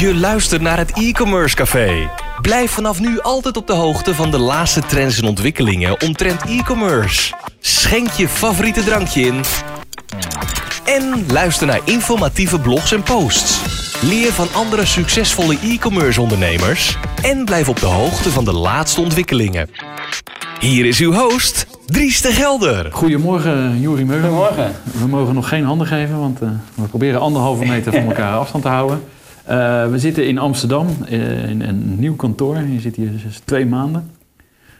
Je luistert naar het e-commerce café. Blijf vanaf nu altijd op de hoogte van de laatste trends en ontwikkelingen omtrent e-commerce. Schenk je favoriete drankje in. En luister naar informatieve blogs en posts. Leer van andere succesvolle e-commerce ondernemers. En blijf op de hoogte van de laatste ontwikkelingen. Hier is uw host, Dries de Gelder. Goedemorgen, Juri Meulen. Goedemorgen. We mogen nog geen handen geven, want uh, we proberen anderhalve meter van elkaar afstand te houden. Uh, we zitten in Amsterdam uh, in een nieuw kantoor. Je zit hier dus twee maanden.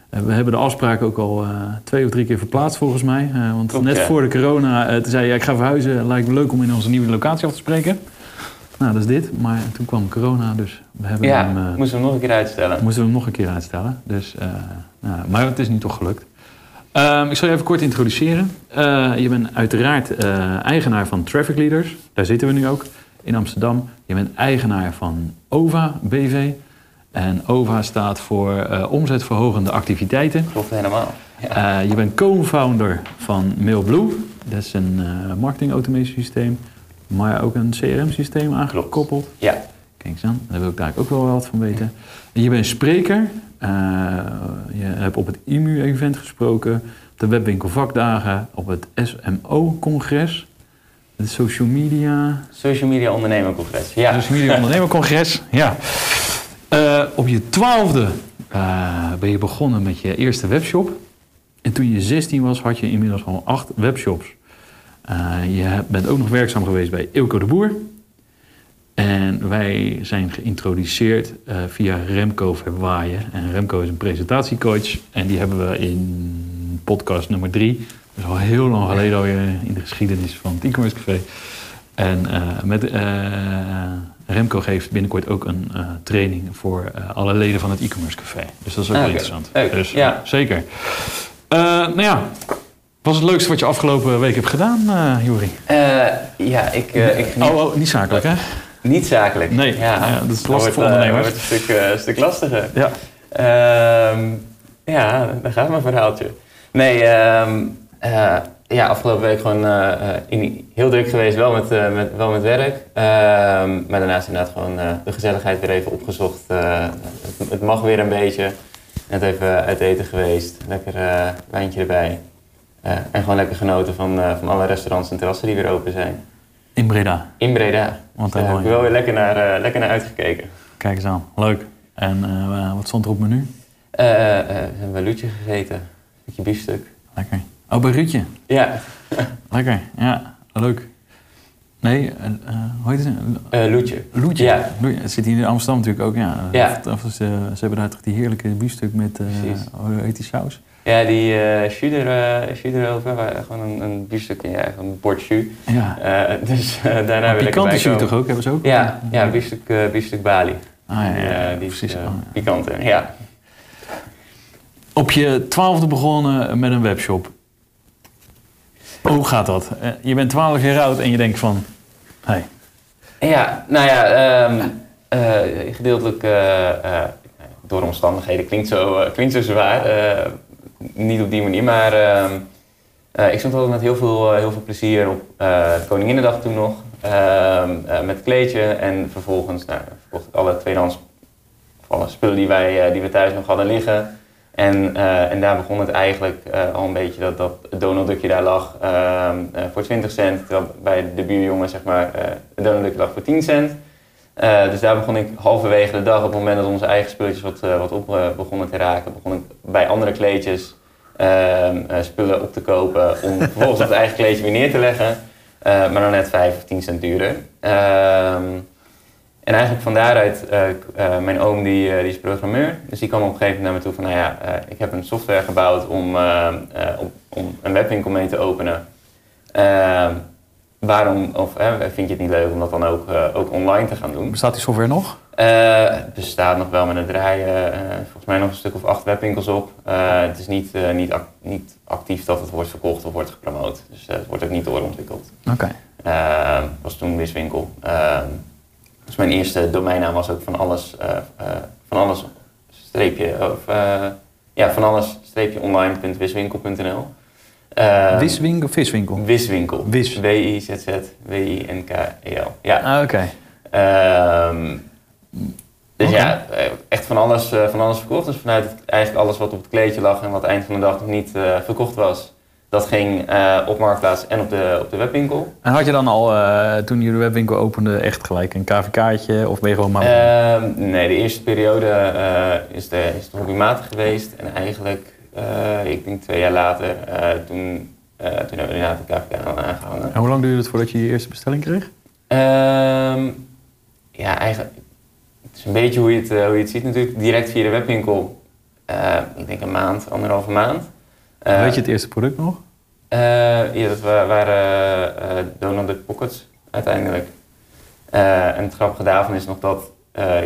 we hebben de afspraak ook al twee of drie keer verplaatst volgens mij. want net voor de corona toen zei je, ik ga verhuizen. Lijkt me leuk om in onze nieuwe locatie af te spreken. Nou, dat is dit. Maar toen kwam corona, dus we hebben Ja, hem... moesten we hem nog een keer uitstellen. Moesten we hem nog een keer uitstellen. Dus, nou, maar het is nu toch gelukt. Um, ik zal je even kort introduceren. Je bent uiteraard eigenaar van Traffic Leaders. Daar zitten we nu ook in Amsterdam. Je bent eigenaar van OVA BV. En OVA staat voor uh, omzetverhogende activiteiten. Klopt helemaal. Ja. je bent co-founder van MailBlue. Dat is een marketing automation systeem. Maar ook een CRM systeem aangekoppeld. Ja. Kijk eens aan, daar wil ik daar ook wel wat van weten. En je bent spreker. Uh, je hebt op het IMU-event gesproken, op de webwinkel vakdagen, op het SMO-congres, het social media... Social media ondernemercongres, ja. Social media ondernemercongres, ja. Uh, op je twaalfde uh, ben je begonnen met je eerste webshop. En toen je 16 was, had je inmiddels al acht webshops. je bent ook nog werkzaam geweest bij Ilko de Boer. En wij zijn geïntroduceerd uh, via Remco Verwaaien. En Remco is een presentatiecoach. En die hebben we in podcast nummer drie. Dat is al heel lang geleden alweer in de geschiedenis van het e-commerce café. En uh, met, uh, Remco geeft binnenkort ook een training voor alle leden van het e-commerce café. Dus dat is ook wel interessant. Dus ja. zeker. nou ja, wat is het leukste wat je afgelopen week hebt gedaan, Juri? ja, ik, ik oh, oh, niet zakelijk hè? Niet zakelijk. Nee, ja. ja dat is lastig voor ondernemers. Dat wordt een stuk, uh, stuk lastiger. Ja. Uh, ja, daar gaat mijn verhaaltje. Nee, um, uh, ja, afgelopen week gewoon uh, in, heel druk geweest, wel met, met, wel met werk. Ehm, maar daarnaast inderdaad gewoon de gezelligheid weer even opgezocht. Het, het, mag weer een beetje. Net even uit eten geweest. Lekker wijntje erbij. en gewoon lekker genoten van, van alle restaurants en terrassen die weer open zijn. In Breda? In Breda. Want daar heb ik wel weer lekker naar, lekker naar uitgekeken. Kijk eens aan, leuk. En wat stond er op menu? We hebben Lutje gegeten, een stukje biefstuk. Lekker. Oh, bij Ruutje? Ja. lekker, ja, leuk. Nee, hoe heet het? Loetje. Loetje? Ja. Het zit hier in Amsterdam natuurlijk ook, ja. ja. Ze, ze hebben daar toch die heerlijke biefstuk met, hoe heet die saus? Ja, die uh, jus, uh, gewoon een, een biefstuk, ja, een bord jus. Ja. Uh, dus daarna wil ik Pikante jus toch ook, hebben ze ook? Ja, ja biefstuk, biefstuk Bali. Ah ja, ja, die precies. Pikante, ja. Op je twaalfde begonnen met een webshop. Hoe gaat dat? Je bent twaalf jaar oud en je denkt van. Hey. Ja, nou ja, um, gedeeltelijk door omstandigheden klinkt zo, klinkt zo zwaar niet op die manier, maar uh, ik stond altijd met heel veel, heel veel plezier op Koninginnedag toen nog. met het kleedje en vervolgens nou, alle tweedehands alle spullen die, wij, die we thuis nog hadden liggen. En, en daar begon het eigenlijk al een beetje dat, dat Donaldukje daar lag ehm, voor 20 cent. Terwijl bij de buurjongen zeg maar het Donaldukje lag voor 10 cent. Dus daar begon ik halverwege de dag, op het moment dat onze eigen spulletjes wat, wat op begonnen te raken, begon ik bij andere kleedjes ehm, spullen op te kopen om vervolgens het eigen kleedje weer neer te leggen. maar dan net 5 of 10 cent duurder. Ehm, en eigenlijk van daaruit, mijn oom die, die is programmeur, dus die kwam op een gegeven moment naar me toe van, nou ja, ik heb een software gebouwd om, om, om een webwinkel mee te openen. Ehm, waarom, of vind je het niet leuk om dat dan ook, ook online te gaan doen? Bestaat die software nog? Uh, het bestaat nog wel met het draaien, uh, volgens mij nog een stuk of acht webwinkels op. het is niet, niet, niet actief dat het wordt verkocht of wordt gepromoot. Dus het wordt ook niet doorontwikkeld. Oké. Okay. was toen Wiswinkel. Dus mijn eerste domeinnaam was ook van alles, van alles streepje, of ja, van alles streepje online.wiswinkel.nl. Uh, Wiswinkel viswinkel? Wiswinkel. Wis. W-I-Z-Z, W-I-N-K-E-L. Ja. Ah, oké. Okay. Um, Dus Oké. ja, eh, echt van alles, eh, van alles verkocht. Dus vanuit het- eigenlijk alles wat op het kleedje lag en wat eind van de dag nog niet eh, verkocht was. Dat ging eh, op Marktplaats en op de, op de webwinkel. En had je dan al, eh, toen je de webwinkel opende, echt gelijk een KVK'tje? Of ben je gewoon maar... Ehm, nee, de eerste periode eh, is, de, is het hobbymatig geweest. En eigenlijk, ik denk twee jaar later, toen, toen hebben we inderdaad de KVK aan- aangehangen. En hoe lang duurde het voordat je je eerste bestelling kreeg? Ehm, ja, eigenlijk, het is een beetje hoe je het, hoe je het ziet natuurlijk. Direct via de webwinkel, ik denk een maand, anderhalve maand. Eh, Weet je het eerste product nog? eh, ja, dat wa- waren eh Donald Duck Pockets uiteindelijk. En het grappige daarvan is nog dat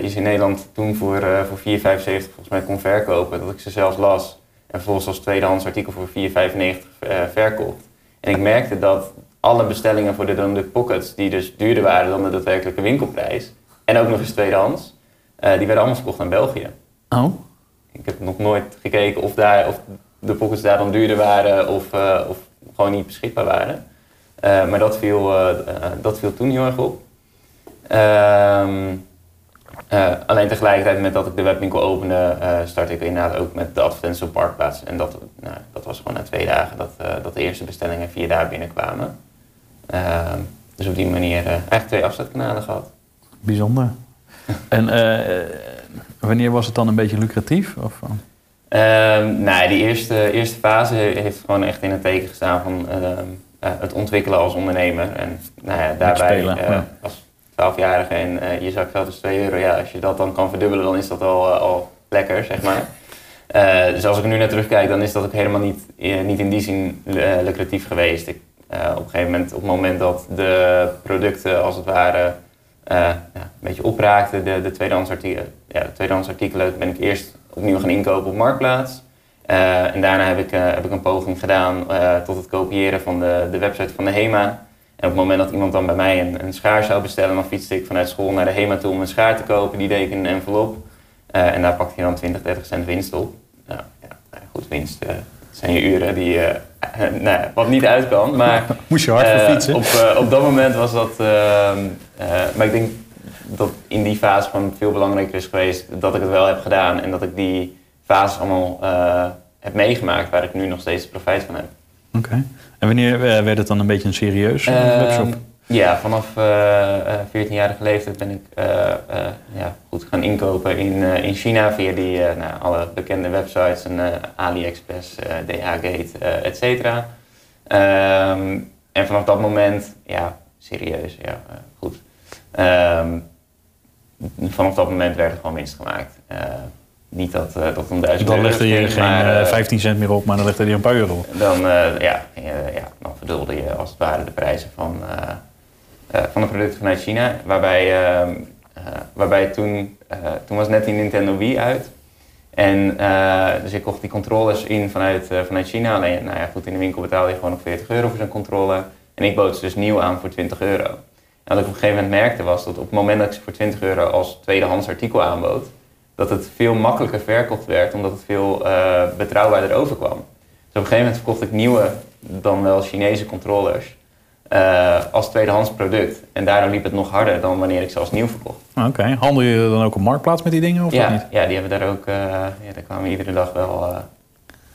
je ze in Nederland toen voor, voor 4,75 volgens mij kon verkopen. Dat ik ze zelfs las en vervolgens als tweedehands artikel voor 4,95 eh, verkocht. En ik merkte dat alle bestellingen voor de Donald Duck Pockets, die dus duurder waren dan de daadwerkelijke winkelprijs, en ook nog eens tweedehands, eh, die werden allemaal verkocht aan België. Oh. Ik heb nog nooit gekeken of, daar, of de pockets daar dan duurder waren of, eh, of gewoon niet beschikbaar waren. Eh, maar dat viel, eh, dat viel toen heel erg op. Ehm, eh, alleen tegelijkertijd met dat ik de webwinkel opende, eh startte ik inderdaad ook met de advertenties op Marktplaats. En dat, nou, dat was gewoon na twee dagen dat, dat de eerste bestellingen via daar binnenkwamen. Ehm, dus op die manier eigenlijk twee afzetkanalen gehad. Bijzonder. en wanneer was het dan een beetje lucratief? Of, nou, die eerste, eerste fase heeft gewoon echt in het teken gestaan van ehm, eh, het ontwikkelen als ondernemer. En nou ja, daarbij spelen, eh, ja. als 12-jarige en eh, je zakgeld is 2 euro. Ja, als je dat dan kan verdubbelen, dan is dat al, al lekker, zeg maar. Dus als ik nu naar terugkijk, dan is dat ook helemaal niet, niet in die zin lucratief geweest. Ik, op een gegeven moment, op het moment dat de producten als het ware ja, een beetje opraakten, de, de, tweedehands artikelen, ja, de tweedehands artikelen, ben ik eerst opnieuw gaan inkopen op Marktplaats. Eh, en daarna heb ik, eh, heb ik een poging gedaan eh, tot het kopiëren van de, de website van de HEMA. En op het moment dat iemand dan bij mij een, een schaar zou bestellen, dan fietste ik vanuit school naar de HEMA toe om een schaar te kopen. Die deed ik in een envelop. En daar pakte je dan 20, 30 cent winst op. Nou, ja, nou goed, winst. zijn je uren die, nou, ja, wat niet uit kan. Maar Moest je hard voor fietsen? Op, op dat moment was dat. ehm, eh, maar ik denk dat in die fase gewoon veel belangrijker is geweest dat ik het wel heb gedaan en dat ik die fase allemaal eh, heb meegemaakt waar ik nu nog steeds profijt van heb. Oké. En wanneer eh, werd het dan een beetje een serieus eh, Ehm, webshop? Ja, vanaf eh, eh, 14-jarige leeftijd ben ik ja, goed gaan inkopen in, in China via die, nou, alle bekende websites, en, AliExpress, DHgate, et cetera. Ehm, en vanaf dat moment, ja, serieus, ja, goed. Ehm, vanaf dat moment werd er gewoon winst gemaakt. Eh, niet dat, eh, dat om duizend Dan legde je ging, geen maar, eh, 15 cent meer op, maar dan legde je een paar euro dan, ja, ja, dan verdubbelde je als het ware de prijzen van, van de producten vanuit China. Waarbij, ehm, eh, waarbij toen, toen was net die Nintendo Wii uit. En dus ik kocht die controllers in vanuit, vanuit China. Alleen, nou ja, goed, in de winkel betaalde je gewoon nog 40 euro voor zo'n controller. En ik bood ze dus nieuw aan voor 20 euro. En wat ik op een gegeven moment merkte was dat op het moment dat ik ze voor 20 euro als tweedehands artikel aanbood, dat het veel makkelijker verkocht werd, omdat het veel eh, betrouwbaarder overkwam. Dus op een gegeven moment verkocht ik nieuwe, dan wel Chinese controllers, eh, als tweedehands product. En daardoor liep het nog harder dan wanneer ik ze als nieuw verkocht. Oké. Handel je dan ook op Marktplaats met die dingen of Ja, niet? ja, die hebben daar ook, eh, ja, daar kwamen iedere dag wel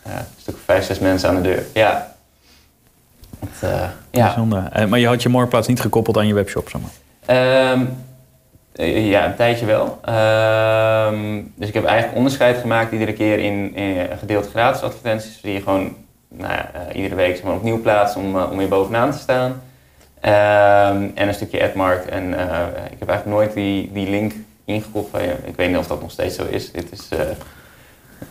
een stuk of vijf, zes mensen aan de deur. Ja. Eh, ja. Bijzonder. Eh, maar je had je Marktplaats niet gekoppeld aan je webshop, zeg maar. Ehm, eh, ja, een tijdje wel. Ehm, dus ik heb eigenlijk onderscheid gemaakt iedere keer in, in gedeeld gratis advertenties. Die je gewoon nou, ja, iedere week zeg maar, opnieuw plaatst om, eh, om weer bovenaan te staan. Ehm, en een stukje AdMarkt. En ik heb eigenlijk nooit die, die link ingekocht. Ik weet niet of dat nog steeds zo is. Dit is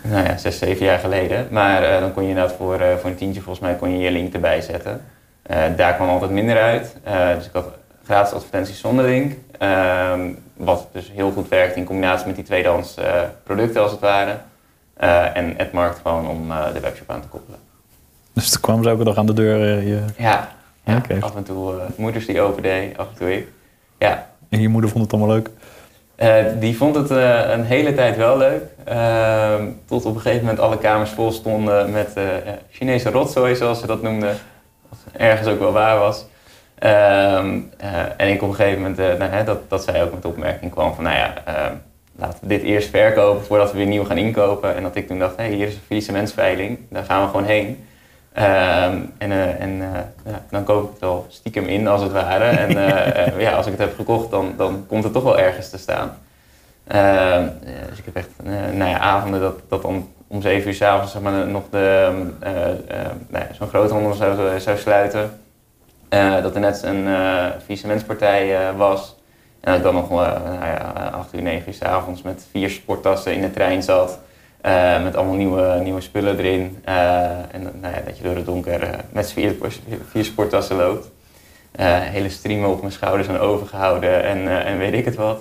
nou ja, zes, zeven jaar geleden. Maar eh, dan kon je inderdaad voor, eh, voor een tientje volgens mij kon je je link erbij zetten. Eh, daar kwam altijd minder uit. Dus ik had gratis advertenties zonder link. Ehm, wat dus heel goed werkt in combinatie met die tweedehands eh, producten als het ware. En AdMarkt gewoon om de webshop aan te koppelen. Dus toen kwam ze elke dag aan de deur. je... Ja, ja af en toe moeders die open deed, af en toe ik. Ja, En je moeder vond het allemaal leuk. Eh, die vond het eh, een hele tijd wel leuk. Ehm, tot op een gegeven moment alle kamers vol stonden met eh, Chinese rotzooi, zoals ze dat noemden. Wat ergens ook wel waar was. Ehm, eh, en ik op een gegeven moment, nou, hè, dat, dat zij ook met opmerking kwam van, nou ja, ehm, laten we dit eerst verkopen voordat we weer nieuw gaan inkopen. En dat ik toen dacht, hé, hey, hier is een faillissementsveiling, daar gaan we gewoon heen. Ehm, en uh, en ja, dan koop ik het wel stiekem in, als het ware. En ja, als ik het heb gekocht, dan, dan komt het toch wel ergens te staan. dus ik heb echt nou ja, avonden dat, dat dan om zeven uur s'avonds zeg maar, nog de, nou ja, zo'n groothandel zou, zou sluiten. Dat er net een uh, was. En dat ik dan nog nou ja, 8 uur, 9 uur s avonds met vier sporttassen in de trein zat. Met allemaal nieuwe, nieuwe spullen erin. en nou ja, dat je door het donker met vier, vier sporttassen loopt. hele streamen op mijn schouders zijn overgehouden en, en weet ik het wat.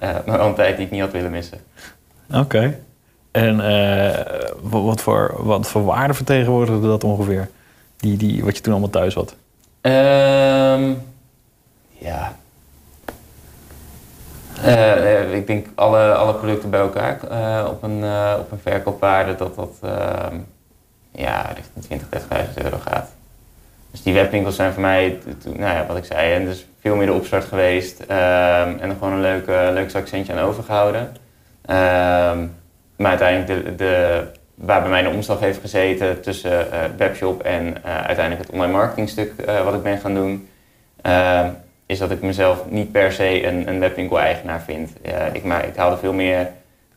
maar wel een tijd die ik niet had willen missen. Oké. En wat, voor, wat voor waarde vertegenwoordigde dat ongeveer? Die, die, wat je toen allemaal thuis had? Um, ja. Uh, ik denk alle, alle producten bij elkaar uh, op, een, op een verkoopwaarde dat dat ehm, ja, richting 20, 30.000 euro gaat. Dus die webwinkels zijn voor mij, nou ja, wat ik zei, en dus veel meer de opstart geweest ehm, en er gewoon een leuk, leuk zakcentje aan overgehouden. maar uiteindelijk de, de waar bij mij de omslag heeft gezeten tussen webshop en uiteindelijk het online marketingstuk wat ik ben gaan doen, is dat ik mezelf niet per se een, een webwinkel-eigenaar vind. ik, maar, ik haal er veel meer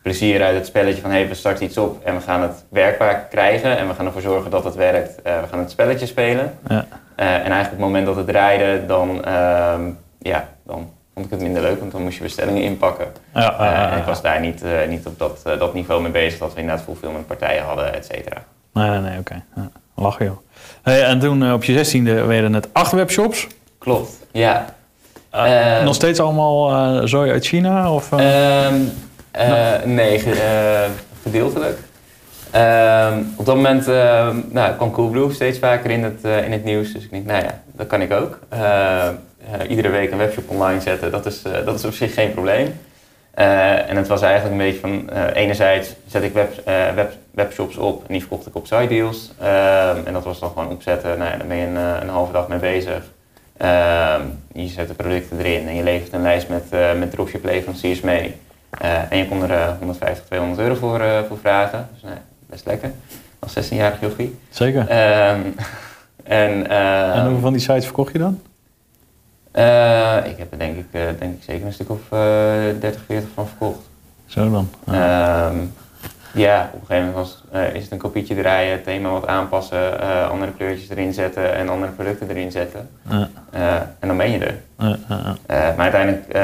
plezier uit het spelletje van hey, we starten iets op en we gaan het werkbaar krijgen en we gaan ervoor zorgen dat het werkt. we gaan het spelletje spelen. Ja. en eigenlijk op het moment dat het draaide, dan, ehm, ja, dan vond ik het minder leuk, want dan moest je bestellingen inpakken. Ja, en ik was daar niet, niet op dat, dat niveau mee bezig, dat we inderdaad fulfillment partijen hadden, et cetera. Nee, nee, nee, oké. Okay. Ja, lachen joh. Hey, en toen op je zestiende werden het acht webshops. Klopt, ja. Nog steeds allemaal zooi uit China? Of, um, nou. Nee, gedeeltelijk. Ehm, op dat moment uh, nou, kwam Coolblue steeds vaker in het, uh, in het nieuws. Dus ik denk, nou ja, dat kan ik ook. Uh, iedere week een webshop online zetten, dat is, dat is op zich geen probleem. en het was eigenlijk een beetje van, enerzijds zet ik web, web, webshops op en die verkocht ik op side deals. Ehm, en dat was dan gewoon opzetten, nou ja, daar ben je een, een halve dag mee bezig. Ehm, je zet de producten erin en je levert een lijst met, met dropship leveranciers mee. en je kon er 150, 200 euro voor, voor vragen. Dus, nou best lekker. Als 16-jarig jochie. Zeker. Um, en, uh, en hoeveel van die sites verkocht je dan? Uh, ik heb er denk ik, uh, denk ik zeker een stuk of 30, 40 van verkocht. Zo dan. Ja, ja op een gegeven moment was, is het een kopietje draaien, het thema wat aanpassen, andere kleurtjes erin zetten en andere producten erin zetten. en dan ben je er. maar uiteindelijk,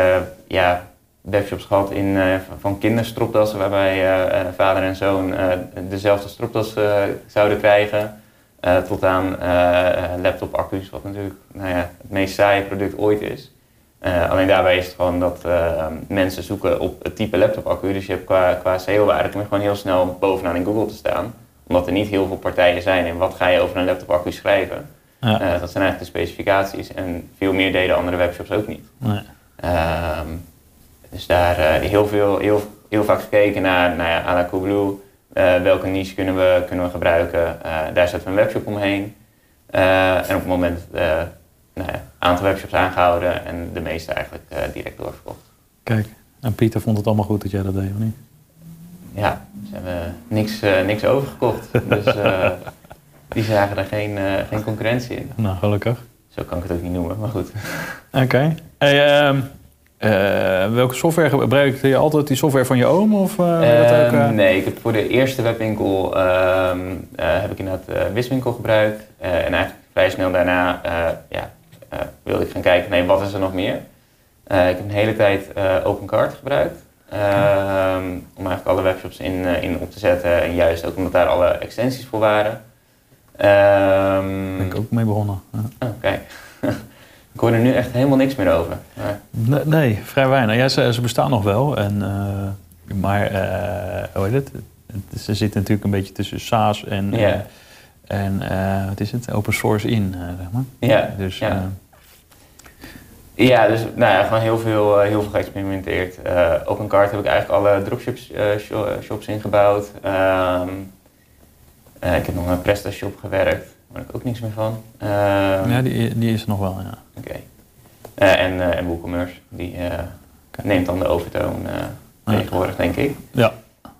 ja, webshops gehad in, van kinderstropdassen, waarbij vader en zoon dezelfde stropdas zouden krijgen. tot aan laptop-accu's, wat natuurlijk nou ja, het meest saaie product ooit is. Alleen daarbij is het gewoon dat mensen zoeken op het type laptop-accu. Dus je hebt qua, qua SEO-waarde kom je gewoon heel snel bovenaan in Google te staan. Omdat er niet heel veel partijen zijn en wat ga je over een laptop-accu schrijven. Ja. dat zijn eigenlijk de specificaties en veel meer deden andere webshops ook niet. Nee. Ehm, dus daar heel, veel, heel, heel vaak gekeken naar, nou ja, à la Coolblue. Welke niche kunnen we, kunnen we gebruiken? Daar zetten we een webshop omheen. en op het moment nou ja, aantal webshops aangehouden en de meeste eigenlijk direct doorverkocht. Kijk, en Pieter vond het allemaal goed dat jij dat deed, of niet? Ja, ze hebben niks, niks overgekocht. dus die zagen er geen, geen concurrentie in. Nou, gelukkig. Zo kan ik het ook niet noemen, maar goed. Oké. Hey, um, uh, welke software gebruikte je altijd? Die software van je oom? Of, uh, uh, ook, nee, ik heb voor de eerste webwinkel ehm, heb ik inderdaad Wiswinkel gebruikt. en eigenlijk vrij snel daarna ja, wilde ik gaan kijken, nee, wat is er nog meer? ik heb een hele tijd OpenCart gebruikt. Ehm, om eigenlijk alle webshops in, in op te zetten. En juist ook omdat daar alle extensies voor waren. Um, ben ik ook mee begonnen. Ja. Oh, kijk. Ik hoor er nu echt helemaal niks meer over. Nee, nee, vrij weinig. Ja, ze, ze bestaan nog wel. En, uh, maar, uh, hoe heet het? Ze zitten natuurlijk een beetje tussen SaaS en, uh, en wat is het? Open source in, zeg maar. Ja, dus, ja. Ja, dus nou ja, gewoon heel veel, heel veel geëxperimenteerd. OpenCart heb ik eigenlijk alle dropships shops ingebouwd. Um, ik heb nog een PrestaShop gewerkt hoor ik ook niks meer van. Eh, Ja, die, die is er nog wel, ja. Oké. Eh, en, eh en WooCommerce, die eh, neemt dan de overtoon eh, tegenwoordig, denk ik. Ja,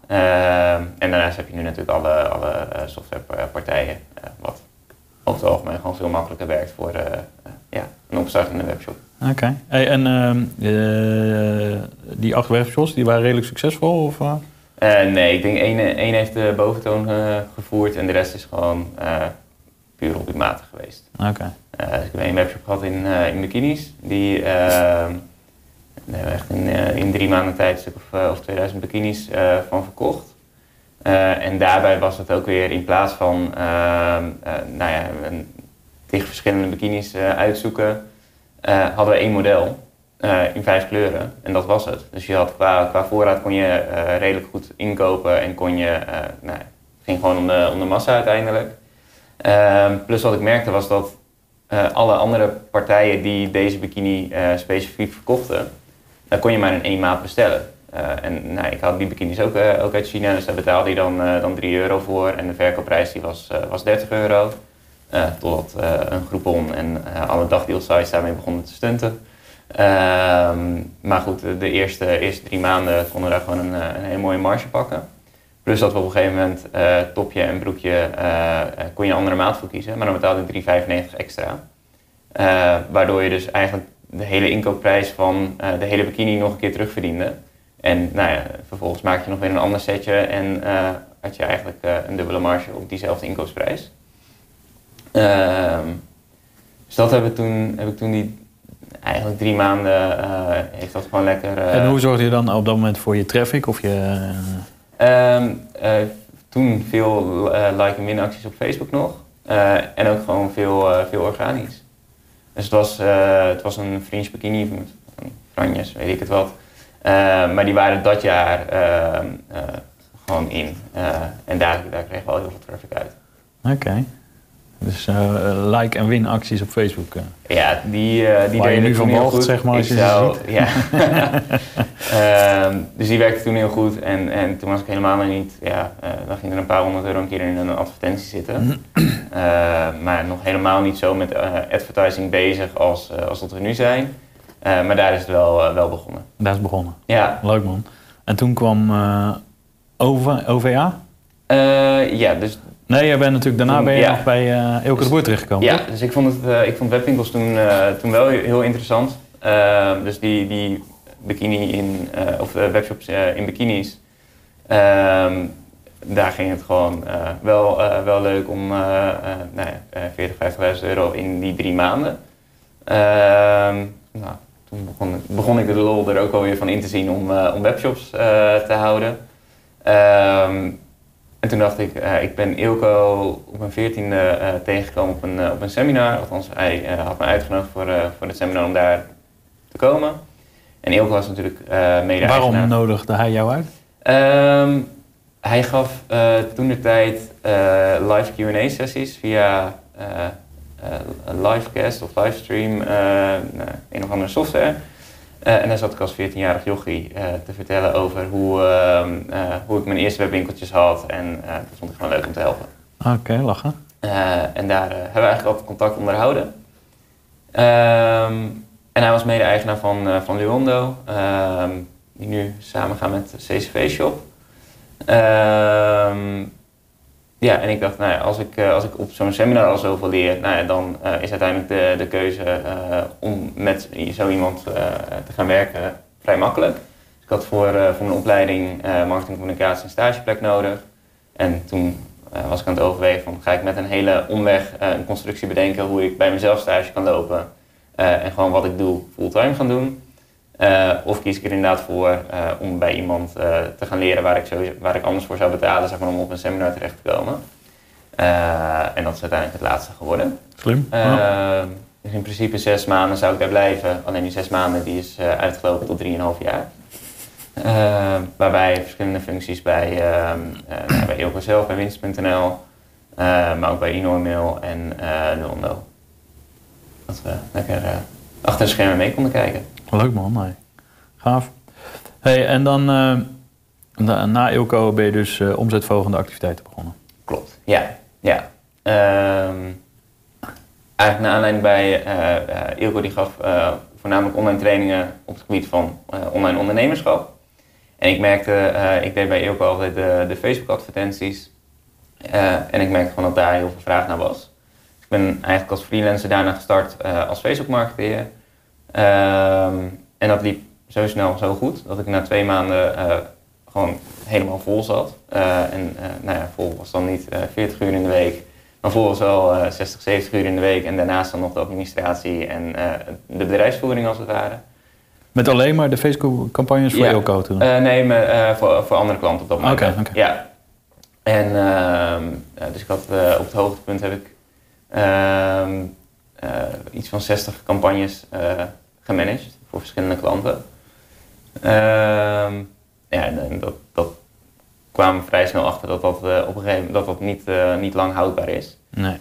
Ehm, en daarnaast heb je nu natuurlijk alle, alle eh, softwarepartijen, eh, wat over het algemeen gewoon veel makkelijker werkt voor eh, eh, ja, een opstartende webshop. Oké. Hey, en ehm, eh, die acht webshops, die waren redelijk succesvol? Of, eh? Eh, nee, ik denk één, één heeft de boventoon gevoerd en de rest is gewoon puur hobbymatig geweest. Oké. Eh, dus ik heb één webshop gehad in, in bikinis. Die ehm, echt in, in drie maanden tijd stuk of, of 2000 bikinis van verkocht. En daarbij was het ook weer in plaats van eh, nou ja, een, tig verschillende bikinis uitzoeken, eh, hadden we één model eh, in vijf kleuren. En dat was het. Dus je had qua, qua voorraad kon je eh, redelijk goed inkopen en kon je, nou, het ging gewoon om de, massa uiteindelijk. Ehm, plus wat ik merkte was dat alle andere partijen die deze bikini specifiek verkochten, daar kon je maar in één maat bestellen. En nou, ik had die bikinis ook, ook uit China, dus daar betaalde je dan, dan 3 euro voor. En de verkoopprijs die was, was 30 euro. Eh, totdat eh, een Groupon en eh, alle dagdealsites daarmee begonnen te stunten. Ehm, maar goed, de, eerste, eerste drie maanden konden we daar gewoon een, een hele mooie marge pakken. Plus dat we op een gegeven moment topje en broekje kon je een andere maat voor kiezen, maar dan betaalde je 3,95 extra. Waardoor je dus eigenlijk de hele inkoopprijs van de hele bikini nog een keer terugverdiende. En nou ja, vervolgens maak je nog weer een ander setje en had je eigenlijk een dubbele marge op diezelfde inkoopprijs. Ehm, dus dat heb ik toen, heb ik toen die eigenlijk drie maanden eh, heeft dat gewoon lekker. eh, En hoe zorgde je dan op dat moment voor je traffic? Of je, Ehm, eh, toen veel like- en winacties op Facebook nog. En ook gewoon veel, veel organisch. Dus het was, het was een Fringe bikini, van franjes, weet ik het wat. Eh, maar die waren dat jaar ehm, gewoon in. En daar, daar kregen we al heel veel traffic uit. Oké. Dus eh, like- en win-acties op Facebook. eh. Ja, die, eh die Waar je nu van goed. zeg maar, als je zou- Ja. Ehm, dus die werkte toen heel goed. En, en toen was ik helemaal niet... Ja, dan ging er een paar honderd euro een keer in een advertentie zitten. Eh, maar nog helemaal niet zo met advertising bezig als, als dat we nu zijn. Maar daar is het wel, wel begonnen. Daar is het begonnen. Ja, Leuk man. En toen kwam OVA, ja dus Nee, jij bent natuurlijk, daarna Toen- ben je ja. nog bij eh Ilke de Boer terechtgekomen, Ja, toch? dus ik vond, het, eh, ik vond webwinkels toen, eh, toen wel heel interessant. Ehm, dus die, die bikini in, of webshops in bikinis, ehm, daar ging het gewoon wel, wel leuk om nou ja, eh, 40, 50.000 euro in die drie maanden. Ehm, nou, toen begon, begon ik de lol er ook wel weer van in te zien om, om webshops te houden. Ehm, en toen dacht ik, eh, ik ben Ilko op mijn veertiende eh tegengekomen op een, eh, op een seminar. Althans, hij had me uitgenodigd voor, voor het seminar om daar te komen. En Ilko was natuurlijk mede Waarom nodigde hij jou uit? Ehm, hij gaf toen de tijd live Q&A sessies via een livecast of livestream, nou, een of andere software. Eh, en daar zat ik als 14-jarig jochie eh, te vertellen over hoe, ehm, eh, hoe ik mijn eerste webwinkeltjes had. En dat vond ik gewoon leuk om te helpen. Oké, lachen. En daar hebben we eigenlijk altijd contact onderhouden. Ehm, en hij was mede-eigenaar van, eh van Luondo, ehm, die nu samen gaan met CCV Shop. Ja, en ik dacht, nou als ik, eh, als ik op zo'n seminar al zoveel leer, nou ja, dan eh, is uiteindelijk de, de keuze eh, om met zo iemand te gaan werken vrij makkelijk. Dus ik had voor, voor mijn opleiding marketing, communicatie en stageplek nodig. En toen was ik aan het overwegen van ga ik met een hele omweg een constructie bedenken hoe ik bij mezelf stage kan lopen en gewoon wat ik doe fulltime gaan doen. Eh, of kies ik er inderdaad voor eh, om bij iemand eh, te gaan leren waar ik, sowieso, waar ik anders voor zou betalen, zeg maar, om op een seminar terecht te komen. En dat is uiteindelijk het laatste geworden. Slim. Ja. Dus in principe zes maanden zou ik daar blijven. Alleen die zes maanden die is uitgelopen tot 3,5 jaar. Waarbij verschillende functies bij, nou, bij Ilko zelf, bij winst.nl, maar ook bij Inomail en eh Luondo. Dat we lekker achter de schermen mee konden kijken. Leuk man. Gaaf. Hey, en dan eh, na, Ilko ben je dus eh omzetvolgende activiteiten begonnen. Klopt, ja. ja. Ehm, eigenlijk naar aanleiding bij uh, Ilko die gaf voornamelijk online trainingen op het gebied van online ondernemerschap. En ik merkte, ik deed bij Ilko altijd de, de Facebook advertenties. en ik merkte gewoon dat daar heel veel vraag naar was. Ik ben eigenlijk als freelancer daarna gestart als Facebook marketeer. Ehm, en dat liep zo snel zo goed dat ik na twee maanden gewoon helemaal vol zat. en nou ja, vol was dan niet 40 uur in de week, maar volgens wel 60, 70 uur in de week en daarnaast dan nog de administratie en de bedrijfsvoering als het ware. Met alleen maar de Facebook-campagnes voor ja. Elko toen? Nee, maar, voor, voor andere klanten op dat moment. Oké, oké. Ja. En ehm, dus ik had op het hoogtepunt heb ik ehm, iets van 60 campagnes gemanaged voor verschillende klanten. Ehm, ja, dat, dat kwamen vrij snel achter dat dat uh, op een gegeven moment dat dat niet, uh, niet lang houdbaar is. Nee.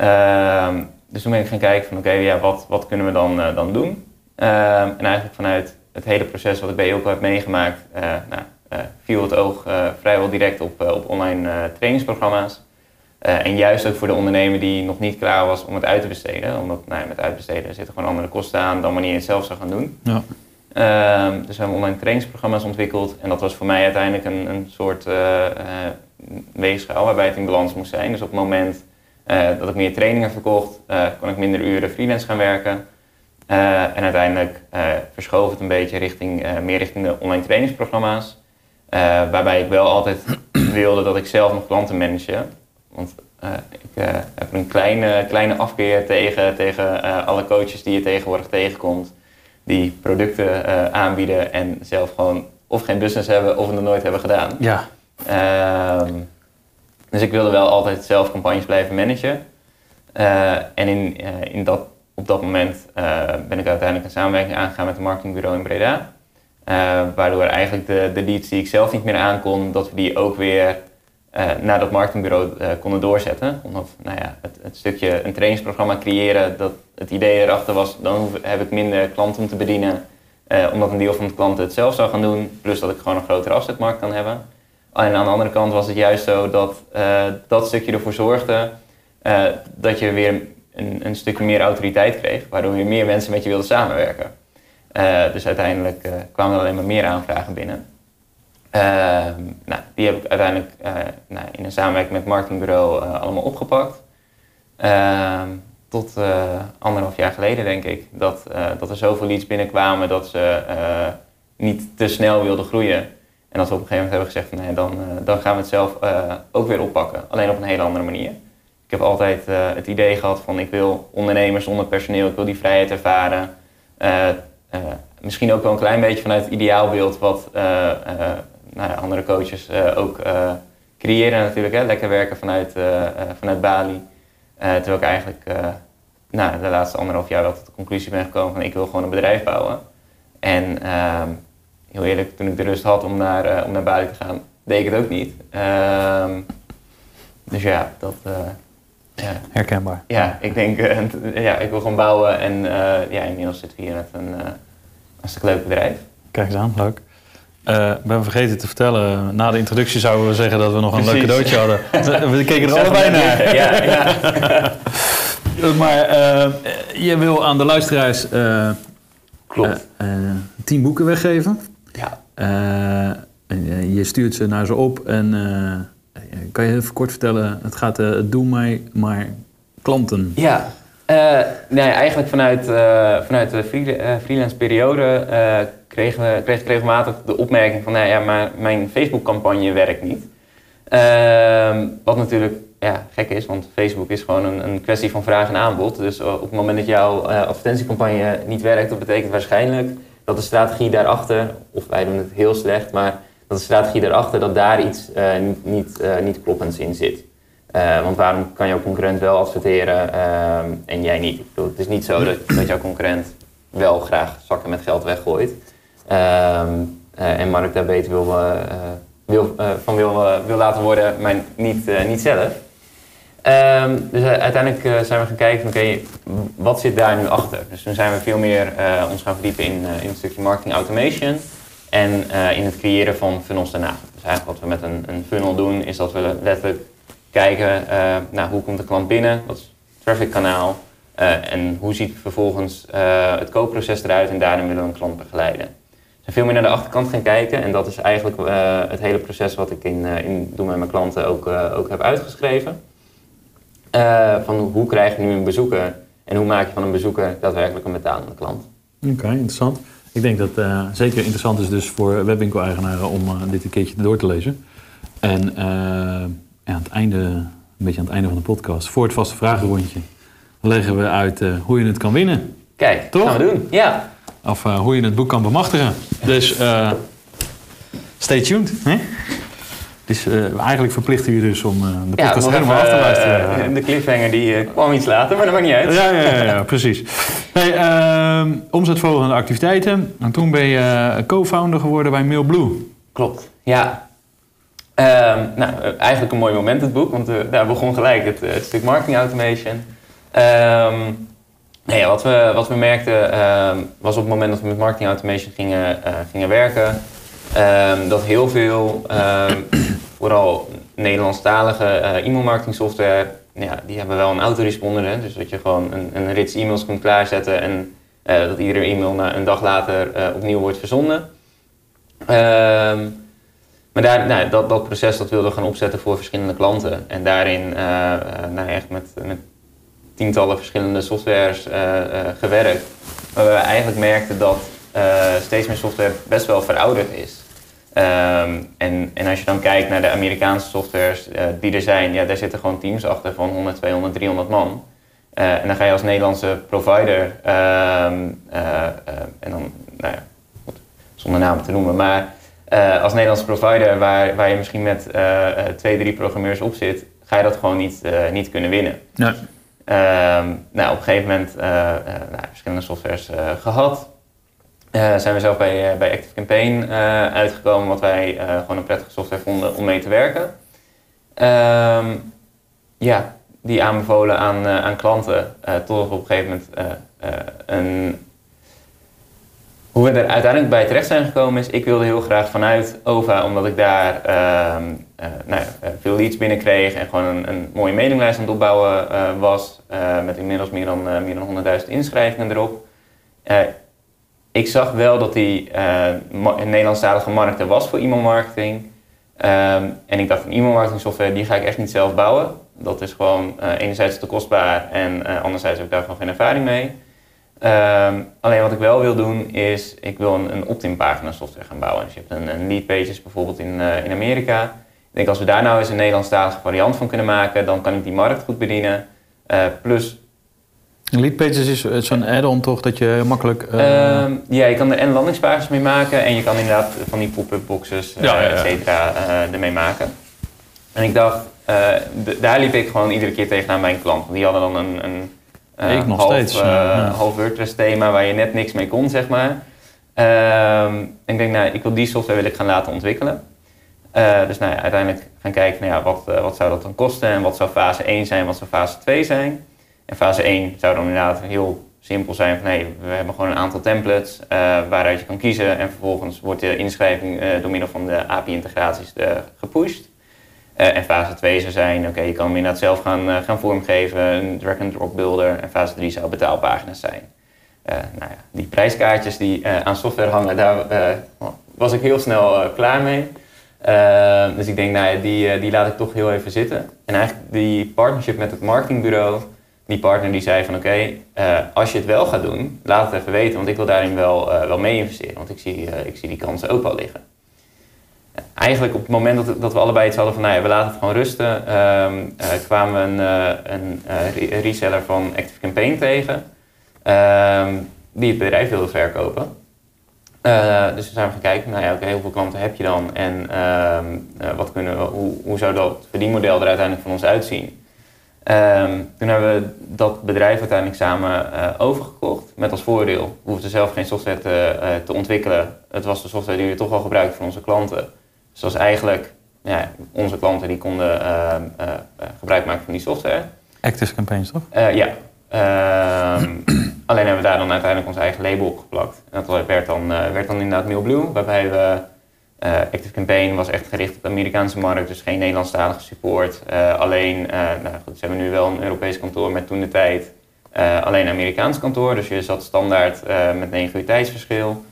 Uh, dus toen ben ik gaan kijken van oké, okay, ja, wat, wat kunnen we dan, uh, dan doen? Ehm, en eigenlijk vanuit het hele proces wat ik bij Ilko heb meegemaakt, nou, viel het oog vrijwel direct op, op online trainingsprogramma's. En juist ook voor de ondernemer die nog niet klaar was om het uit te besteden. Omdat nou, met uitbesteden zitten gewoon andere kosten aan dan wanneer je het zelf zou gaan doen. Ja. Um, dus we hebben online trainingsprogramma's ontwikkeld. En dat was voor mij uiteindelijk een, een soort uh, uh, weegschaal waarbij het in balans moest zijn. Dus op het moment dat ik meer trainingen verkocht, kon ik minder uren freelance gaan werken. en uiteindelijk verschoof het een beetje richting, meer richting de online trainingsprogramma's. waarbij ik wel altijd wilde dat ik zelf nog klanten manage. Want ik heb een kleine, kleine afkeer tegen, tegen alle coaches die je tegenwoordig tegenkomt die producten aanbieden en zelf gewoon of geen business hebben of het nog nooit hebben gedaan. Ja. Uh, dus ik wilde wel altijd zelf campagnes blijven managen. Uh, en in, uh, in dat, op dat moment ben ik uiteindelijk een samenwerking aangegaan met een marketingbureau in Breda. waardoor eigenlijk de, de leads die ik zelf niet meer aankon, dat we die ook weer naar dat marketingbureau uh, konden doorzetten. Omdat nou ja, het, het, stukje een trainingsprogramma creëren, dat het idee erachter was, dan heb ik minder klanten om te bedienen. Uh, omdat een deel van de klanten het zelf zou gaan doen, plus dat ik gewoon een grotere afzetmarkt kan hebben. En aan de andere kant was het juist zo dat dat stukje ervoor zorgde dat je weer een, een, stukje meer autoriteit kreeg, waardoor weer meer mensen met je wilden samenwerken. dus uiteindelijk kwamen er alleen maar meer aanvragen binnen. Ehm, nou, die heb ik uiteindelijk uh, nou, in een samenwerking met het marketingbureau uh, allemaal opgepakt. Ehm, tot uh, anderhalf jaar geleden denk ik, dat, dat er zoveel leads binnenkwamen dat ze niet te snel wilden groeien. En dat we op een gegeven moment hebben gezegd nee, dan, dan gaan we het zelf ook weer oppakken. Alleen op een hele andere manier. Ik heb altijd het idee gehad van ik wil ondernemers zonder personeel, ik wil die vrijheid ervaren. misschien ook wel een klein beetje vanuit het ideaalbeeld wat nou ja, andere coaches uh, ook uh, creëren natuurlijk. Hè? Lekker werken vanuit, uh, vanuit Bali. terwijl ik eigenlijk nou, de laatste anderhalf jaar wel tot de conclusie ben gekomen van ik wil gewoon een bedrijf bouwen. En ehm, heel eerlijk, toen ik de rust had om naar, om naar Bali te gaan, deed ik het ook niet. Ehm, dus ja, dat... ja. Herkenbaar. Ja, ik denk, ja, ik wil gewoon bouwen en ja, inmiddels zitten we hier met een, een stuk leuk bedrijf. Kijk eens aan, leuk. Uh, ben vergeten te vertellen, na de introductie zouden we zeggen dat we nog een leuk cadeautje hadden. We, keken er allebei naar. Ja, ja. maar uh, je wil aan de luisteraars uh, Klopt. tien boeken weggeven. Ja. En je stuurt ze naar ze op en kan je even kort vertellen, het gaat Doe mij maar klanten. Ja, nee, eigenlijk vanuit, vanuit de freelance periode kreeg, kreeg ik regelmatig de opmerking van, nou ja, maar mijn Facebook-campagne werkt niet. Uh, wat natuurlijk ja, gek is, want Facebook is gewoon een, een, kwestie van vraag en aanbod. Dus op het moment dat jouw uh, advertentiecampagne niet werkt, dat betekent waarschijnlijk dat de strategie daarachter, of wij doen het heel slecht, maar dat de strategie daarachter, dat daar iets uh, niet, niet, niet kloppends in zit. want waarom kan jouw concurrent wel adverteren ehm, en jij niet? Het is niet zo dat jouw concurrent wel graag zakken met geld weggooit. Um, uh, en Mark daar beter wil, uh, wil, uh, van wil, wil laten worden, maar niet, niet zelf. Um, dus uiteindelijk zijn we gaan kijken, oké, okay, wat zit daar nu achter? Dus toen zijn we veel meer ons gaan verdiepen in, in het stukje marketing automation en in het creëren van funnels daarna. Dus eigenlijk wat we met een, een funnel doen, is dat we letterlijk kijken naar hoe komt de klant binnen, dat is het traffic kanaal. Eh, en hoe ziet vervolgens eh, het koopproces eruit en daarin willen we een klant begeleiden. Zijn veel meer naar de achterkant gaan kijken en dat is eigenlijk eh, het hele proces wat ik in, eh, in Doe met mijn klanten ook, eh, ook heb uitgeschreven. Van hoe krijg je nu een bezoeker en hoe maak je van een bezoeker daadwerkelijk een betalende klant. Oké, interessant. Ik denk dat het zeker interessant is dus voor webwinkel-eigenaren om dit een keertje door te lezen. En aan het einde, een beetje aan het einde van de podcast, voor het vaste vragenrondje, leggen we uit hoe je het kan winnen. Kijk, Toch? gaan we doen. Ja, Of eh, hoe je het boek kan bemachtigen. Dus eh, stay tuned. Hè? Dus eh, eigenlijk verplichten jullie dus om de podcast helemaal af te luisteren. de cliffhanger die kwam iets later, maar dat maakt niet uit. Ja, ja, ja, ja, precies. Hey, ehm, omzetvolgende activiteiten. En toen ben je co-founder geworden bij Mailblue. Klopt, ja. Ehm, nou, eigenlijk een mooi moment het boek, want daar begon gelijk het, het stuk marketing automation. Ehm, nou ja, wat, we, wat we merkten ehm, was op het moment dat we met marketing automation gingen, eh, gingen werken, ehm, dat heel veel, ehm, vooral Nederlandstalige eh e-mail marketing software, ja, die hebben wel een autoresponder, hè, dus dat je gewoon een, een rits e-mails kunt klaarzetten en eh, dat iedere e-mail na, een dag later opnieuw wordt verzonden. Maar daar, nou, dat, dat proces dat wilden we gaan opzetten voor verschillende klanten. En daarin nou, echt met, met tientallen verschillende softwares eh, eh, gewerkt. Waar we eigenlijk merkten dat eh, steeds meer software best wel verouderd is. Ehm, en, en als je dan kijkt naar de Amerikaanse softwares die er zijn, ja, daar zitten gewoon teams achter van 100, 200, 300 man. En dan ga je als Nederlandse provider, ehm, eh, eh, en dan, nou ja, zonder namen te noemen, maar als Nederlandse provider waar, waar je misschien met twee, drie programmeurs op zit, ga je dat gewoon niet, niet kunnen winnen. Ehm, nou, op een gegeven moment eh, eh, nou, verschillende softwares eh, gehad. Eh, zijn we zelf bij, bij Active Campaign uitgekomen, wat wij gewoon een prettige software vonden om mee te werken. Ehm, ja, die aanbevolen aan, aan klanten, tot op een gegeven moment een hoe we er uiteindelijk bij terecht zijn gekomen is, ik wilde heel graag vanuit OVA, omdat ik daar ehm, eh, nou, eh, veel leads binnenkreeg en gewoon een, een mooie mailinglijst aan het opbouwen eh, was, met inmiddels meer dan, meer dan 100.000 inschrijvingen erop. Ik zag wel dat die Nederlandstalige markt er was voor e-mailmarketing. Ehm, en ik dacht, een e-mailmarketing software, die ga ik echt niet zelf bouwen. Dat is gewoon enerzijds te kostbaar en anderzijds heb ik daar gewoon geen ervaring mee. Ehm, alleen wat ik wel wil doen is, ik wil een, een opt-in pagina software gaan bouwen. Dus je hebt een, een lead pages bijvoorbeeld in, eh, in Amerika. Ik denk als we daar nou eens een Nederlandstalige variant van kunnen maken, dan kan ik die markt goed bedienen. Eh, plus, Leadpages is eh, zo'n add-on toch dat je makkelijk... eh, ehm, ja, je kan er en landingspages mee maken en je kan inderdaad van die pop-up boxes, Ja, ja, ja. et cetera, eh, ermee maken. En ik dacht, eh, daar liep ik gewoon iedere keer tegenaan bij een klant. Want die hadden dan een, een eh, Ik nog half, steeds, ja, ja. half WordPress thema waar je net niks mee kon, zeg maar. Ehm, en ik denk, nou, ik wil die software wil ik gaan laten ontwikkelen. Eh, dus nou ja, uiteindelijk gaan kijken, nou ja, wat, wat zou dat dan kosten en wat zou fase 1 zijn, wat zou fase 2 zijn. En fase 1 zou dan inderdaad heel simpel zijn van nee, we hebben gewoon een aantal templates waaruit je kan kiezen en vervolgens wordt de inschrijving door middel van de API-integraties gepusht. Eh, en fase 2 zou zijn, oké, je kan hem inderdaad zelf gaan, eh, gaan vormgeven, een drag-and-drop builder. En fase 3 zou betaalpagina's zijn. Eh, nou ja, die prijskaartjes die aan software hangen, daar was ik heel snel klaar mee. Dus ik denk, nou ja, die, die laat ik toch heel even zitten. En eigenlijk die partnership met het marketingbureau, die partner die zei van oké, als je het wel gaat doen, laat het even weten, want ik wil daarin wel, wel mee investeren, want ik zie, ik zie die kansen ook wel liggen. Eigenlijk op het moment dat, dat we allebei iets hadden van nou ja, we laten het gewoon rusten, ehm, eh, kwamen we een, eh, een eh, re- reseller van Active Campaign tegen, ehm, die het bedrijf wilde verkopen. Dus we zijn gaan kijken, nou ja, oké, hoeveel klanten heb je dan en ehm, eh, wat kunnen we, hoe, hoe zou dat verdienmodel er uiteindelijk van ons uitzien? Toen hebben we dat bedrijf uiteindelijk samen overgekocht. Met als voordeel, we hoefden zelf geen software te, te ontwikkelen. Het was de software die we toch al gebruikten voor onze klanten. Dus dat eigenlijk, ja, onze klanten die konden ehm, eh, eh, gebruik maken van die software. Active campaigns, toch? Eh, ja. Ehm, alleen hebben we daar dan uiteindelijk ons eigen label op geplakt. En dat werd dan, eh, werd dan inderdaad Mailblue, waarbij we... eh, Active Campaign was echt gericht op de Amerikaanse markt, dus geen Nederlandstalige support. Eh, alleen, eh, nou goed, ze hebben nu wel een Europees kantoor met toen de tijd alleen Amerikaans kantoor, dus je zat standaard met 9 uur tijdsverschil.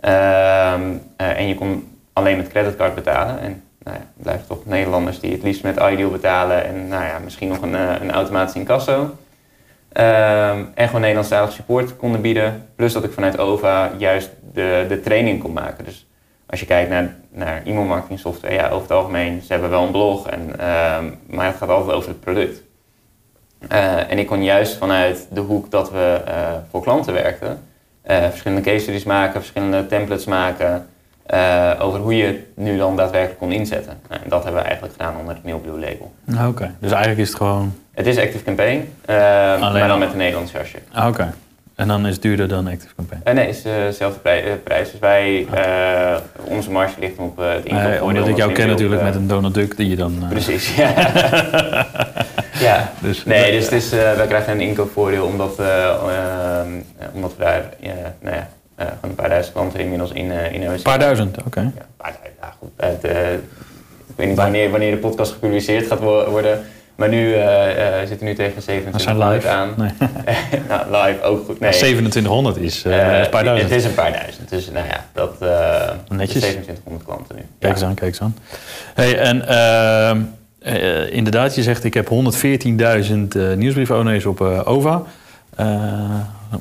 Ehm, en je kon alleen met creditcard betalen. En nou blijven toch Nederlanders die het liefst met Ideal betalen en nou ja, misschien nog een, een automatisch incasso. Um, en gewoon Nederlandstalig support konden bieden. Plus dat ik vanuit OVA juist de, de training kon maken. Dus als je kijkt naar, naar e-mailmarketing software, ja, over het algemeen, ze hebben wel een blog, en, uh, maar het gaat altijd over het product. Uh, en ik kon juist vanuit de hoek dat we uh, voor klanten werkten, verschillende case studies maken, verschillende templates maken, over hoe je het nu dan daadwerkelijk kon inzetten. Nou, en dat hebben we eigenlijk gedaan onder het Mailblue label. Oké, dus eigenlijk is het gewoon... Het is Active Campaign, maar dan met een Nederlands jasje. Oké. En dan is het duurder dan Active Campaign? Uh, nee, het is dezelfde uh, prijs. Dus wij, uh, onze marge ligt op het inkomen. omdat ik jou ken natuurlijk met een Donald Duck die je dan... Precies, ja. ja. Dus, nee, dus het is, wij krijgen een inkoopvoordeel omdat, omdat we daar nou ja, gewoon een paar duizend klanten inmiddels in, in hebben Een paar duizend, oké. Okay. Ja, een paar duizend, ja goed. Het, ik weet niet wanneer, wanneer de podcast gepubliceerd gaat worden... Maar nu uh, uh, zitten nu tegen 2700 aan. Nee. nou, live ook goed. Nee. 2700 is uh, een paar duizend. Het is een paar duizend. Dus nou ja, dat Netjes. 2700 klanten nu. Kijk eens aan, kijk eens aan. Hey, en ehm, inderdaad, je zegt ik heb 114.000 nieuwsbrief op OVA.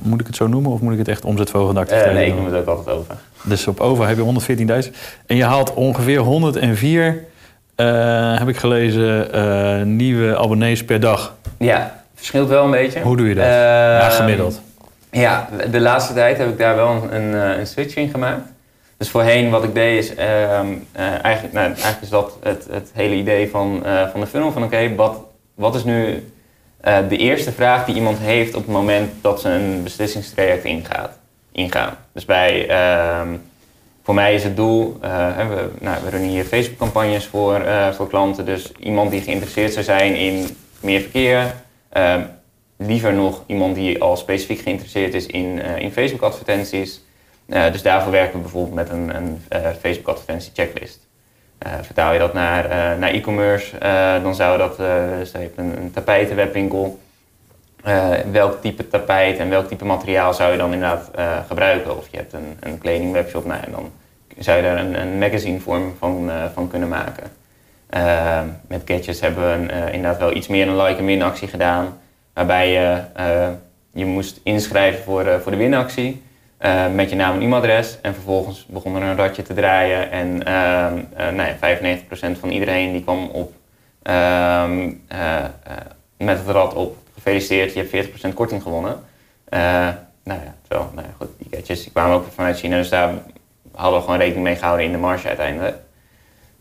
Moet ik het zo noemen of moet ik het echt omzetvogeldak? nee, ik noem het ook altijd OVA. Dus op OVA heb je 114.000. En je haalt ongeveer 104 uh, heb ik gelezen, uh, nieuwe abonnees per dag. Ja, verschilt wel een beetje. Hoe doe je dat? Uh, ja, gemiddeld. Ja, de laatste tijd heb ik daar wel een, een, een switch in gemaakt. Dus voorheen wat ik deed is, ehm, eigenlijk, nou, eigenlijk is dat het, het hele idee van, van de funnel. Van oké, wat, wat is nu de eerste vraag die iemand heeft op het moment dat ze een beslissingstraject ingaat, ingaan. Dus bij ehm, voor mij is het doel, uh, we, nou, we runnen hier Facebook-campagnes voor, uh, voor klanten. Dus iemand die geïnteresseerd zou zijn in meer verkeer. Uh, liever nog iemand die al specifiek geïnteresseerd is in, in Facebook-advertenties. dus daarvoor werken we bijvoorbeeld met een, een Facebook-advertentie-checklist. Vertaal je dat naar, naar e-commerce, dan zou dat, dus je een, een tapijtenwebwinkel. welk type tapijt en welk type materiaal zou je dan inderdaad gebruiken? Of je hebt een, een kledingwebshop, nou, dan zou je daar een, een magazine vorm van, van kunnen maken. Uh, met Gadgets hebben we een, inderdaad wel iets meer een like en win actie gedaan. Waarbij je, je moest inschrijven voor, voor de winactie met je naam en e-mailadres. En vervolgens begon er een radje te draaien. En ehm, nou ja, 95% van iedereen die kwam op, ehm, met het rad op. Gefeliciteerd, je hebt 40% korting gewonnen. nou ja, terwijl, nou ja, goed, die gadgets die kwamen ook vanuit China, dus daar hadden we gewoon rekening mee gehouden in de marge uiteindelijk.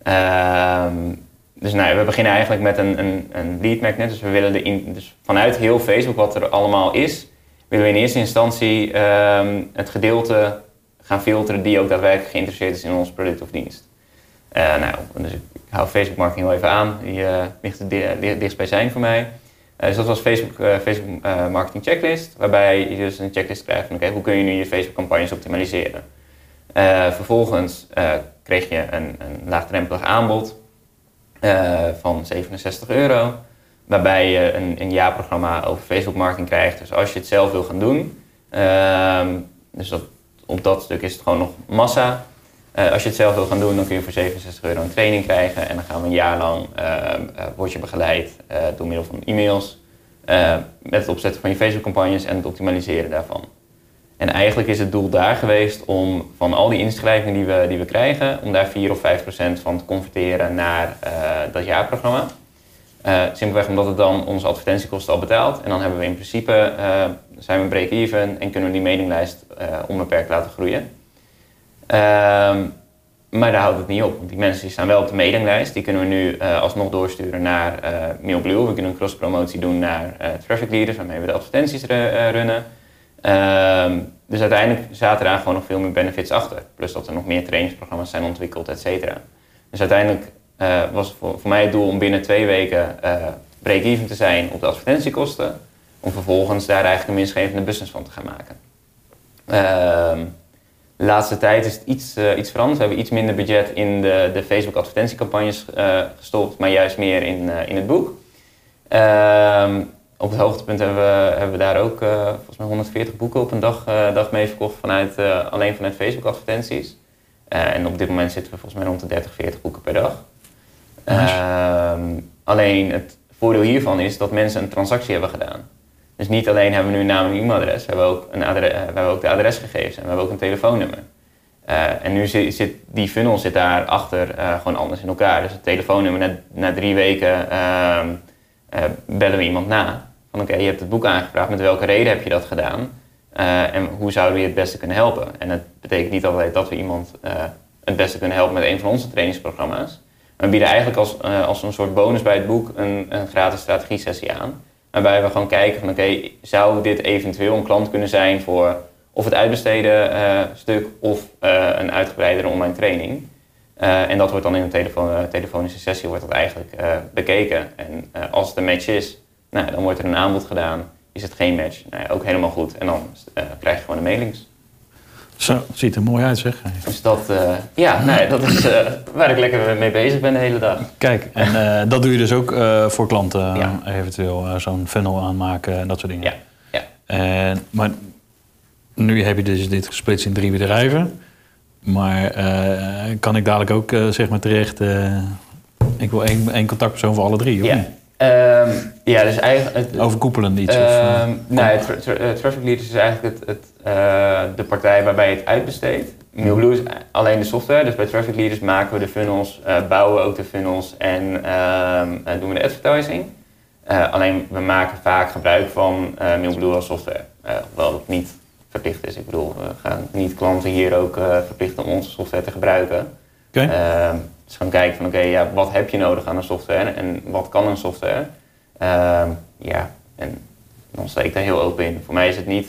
Ehm, dus nou, we beginnen eigenlijk met een, een, een lead magnet. Dus we willen de in, dus vanuit heel Facebook, wat er allemaal is, willen we in eerste instantie um, het gedeelte gaan filteren die ook daadwerkelijk geïnteresseerd is in ons product of dienst. Uh, nou, dus ik, hou Facebook marketing wel even aan. Die uh, ligt er dichtst bij zijn voor mij. Uh, dus dat was Facebook, Facebook marketing checklist, waarbij je dus een checklist krijgt van oké, hoe kun je nu je Facebook campagnes optimaliseren. Vervolgens kreeg je een, een laagdrempelig aanbod van 67 euro, waarbij je een, een jaarprogramma over Facebook marketing krijgt. Dus als je het zelf wil gaan doen, ehm, dus dat, op dat stuk is het gewoon nog massa. als je het zelf wil gaan doen, dan kun je voor 67 euro een training krijgen en dan gaan we een jaar lang word je begeleid door middel van e-mails met het opzetten van je Facebook campagnes en het optimaliseren daarvan. En eigenlijk is het doel daar geweest om van al die inschrijvingen die we, die we krijgen, om daar 4 of 5 procent van te converteren naar uh, dat jaarprogramma. Uh, simpelweg omdat het dan onze advertentiekosten al betaalt. En dan hebben we in principe, uh, zijn we break-even en kunnen we die mailinglijst onbeperkt laten groeien. Ehm, maar daar houdt het niet op. Die mensen die staan wel op de mailinglijst. Die kunnen we nu alsnog doorsturen naar MailBlue. We kunnen een cross-promotie doen naar traffic leaders, waarmee we de advertenties runnen. Um, dus uiteindelijk zaten daar gewoon nog veel meer benefits achter. Plus dat er nog meer trainingsprogramma's zijn ontwikkeld, et cetera. Dus uiteindelijk uh, was voor, mij het doel om binnen twee weken uh, break-even te zijn op de advertentiekosten. Om vervolgens daar eigenlijk een winstgevende business van te gaan maken. Uh, de laatste tijd is het iets, uh, iets veranderd. We hebben iets minder budget in de, de Facebook advertentiecampagnes gestopt, maar juist meer in, in het boek. Ehm, op het hoogtepunt hebben we, hebben we daar ook volgens mij 140 boeken op een dag, dag mee verkocht vanuit, alleen vanuit Facebook advertenties. en op dit moment zitten we volgens mij rond de 30, 40 boeken per dag. Ehm, alleen het voordeel hiervan is dat mensen een transactie hebben gedaan. Dus niet alleen hebben we nu een naam en e-mailadres, we hebben ook, een adres, we hebben ook de adresgegevens en we hebben ook een telefoonnummer. en nu zit, die funnel zit daar achter gewoon anders in elkaar. Dus het telefoonnummer na, na drie weken ehm, bellen we iemand na van oké, je hebt het boek aangevraagd, met welke reden heb je dat gedaan? En hoe zouden we je het beste kunnen helpen? En dat betekent niet altijd dat we iemand het beste kunnen helpen met een van onze trainingsprogramma's. We bieden eigenlijk als, uh, als een soort bonus bij het boek een, een gratis strategie-sessie aan. Waarbij we gewoon kijken van oké, zou dit eventueel een klant kunnen zijn voor of het uitbesteden stuk of een uitgebreidere online training. en dat wordt dan in een telefonische sessie wordt dat eigenlijk bekeken. En als het een match is, nou, dan wordt er een aanbod gedaan. Is het geen match? Nou ook helemaal goed. En dan krijg je gewoon de mailings. Zo, ziet er mooi uit zeg. Dus dat, uh, ja, nee, dat is uh, waar ik lekker mee bezig ben de hele dag. Kijk, en dat doe je dus ook voor klanten ja. eventueel zo'n funnel aanmaken en dat soort dingen. Ja. ja. En, maar nu heb je dus dit gesplitst in drie bedrijven. Maar kan ik dadelijk ook zeg maar terecht... ik wil één, één contactpersoon voor alle drie, of ja. niet? Um, ja, dus eigenlijk... Het, Overkoepelend iets? Um, of, uh, nee, tra tra Traffic Leaders is eigenlijk het, het, uh, de partij waarbij je het uitbesteedt. MailBlue is alleen de software, dus bij Traffic Leaders maken we de funnels, bouwen we ook de funnels en um, doen we de advertising. alleen we maken vaak gebruik van MailBlue als software, hoewel dat niet verplicht is. Ik bedoel, we gaan niet klanten hier ook verplichten om onze software te gebruiken. Okay. Dus gaan kijken van oké, okay, ja, wat heb je nodig aan een software en wat kan een software? Uh, ja, en dan sta ik daar heel open in. Voor mij is het niet.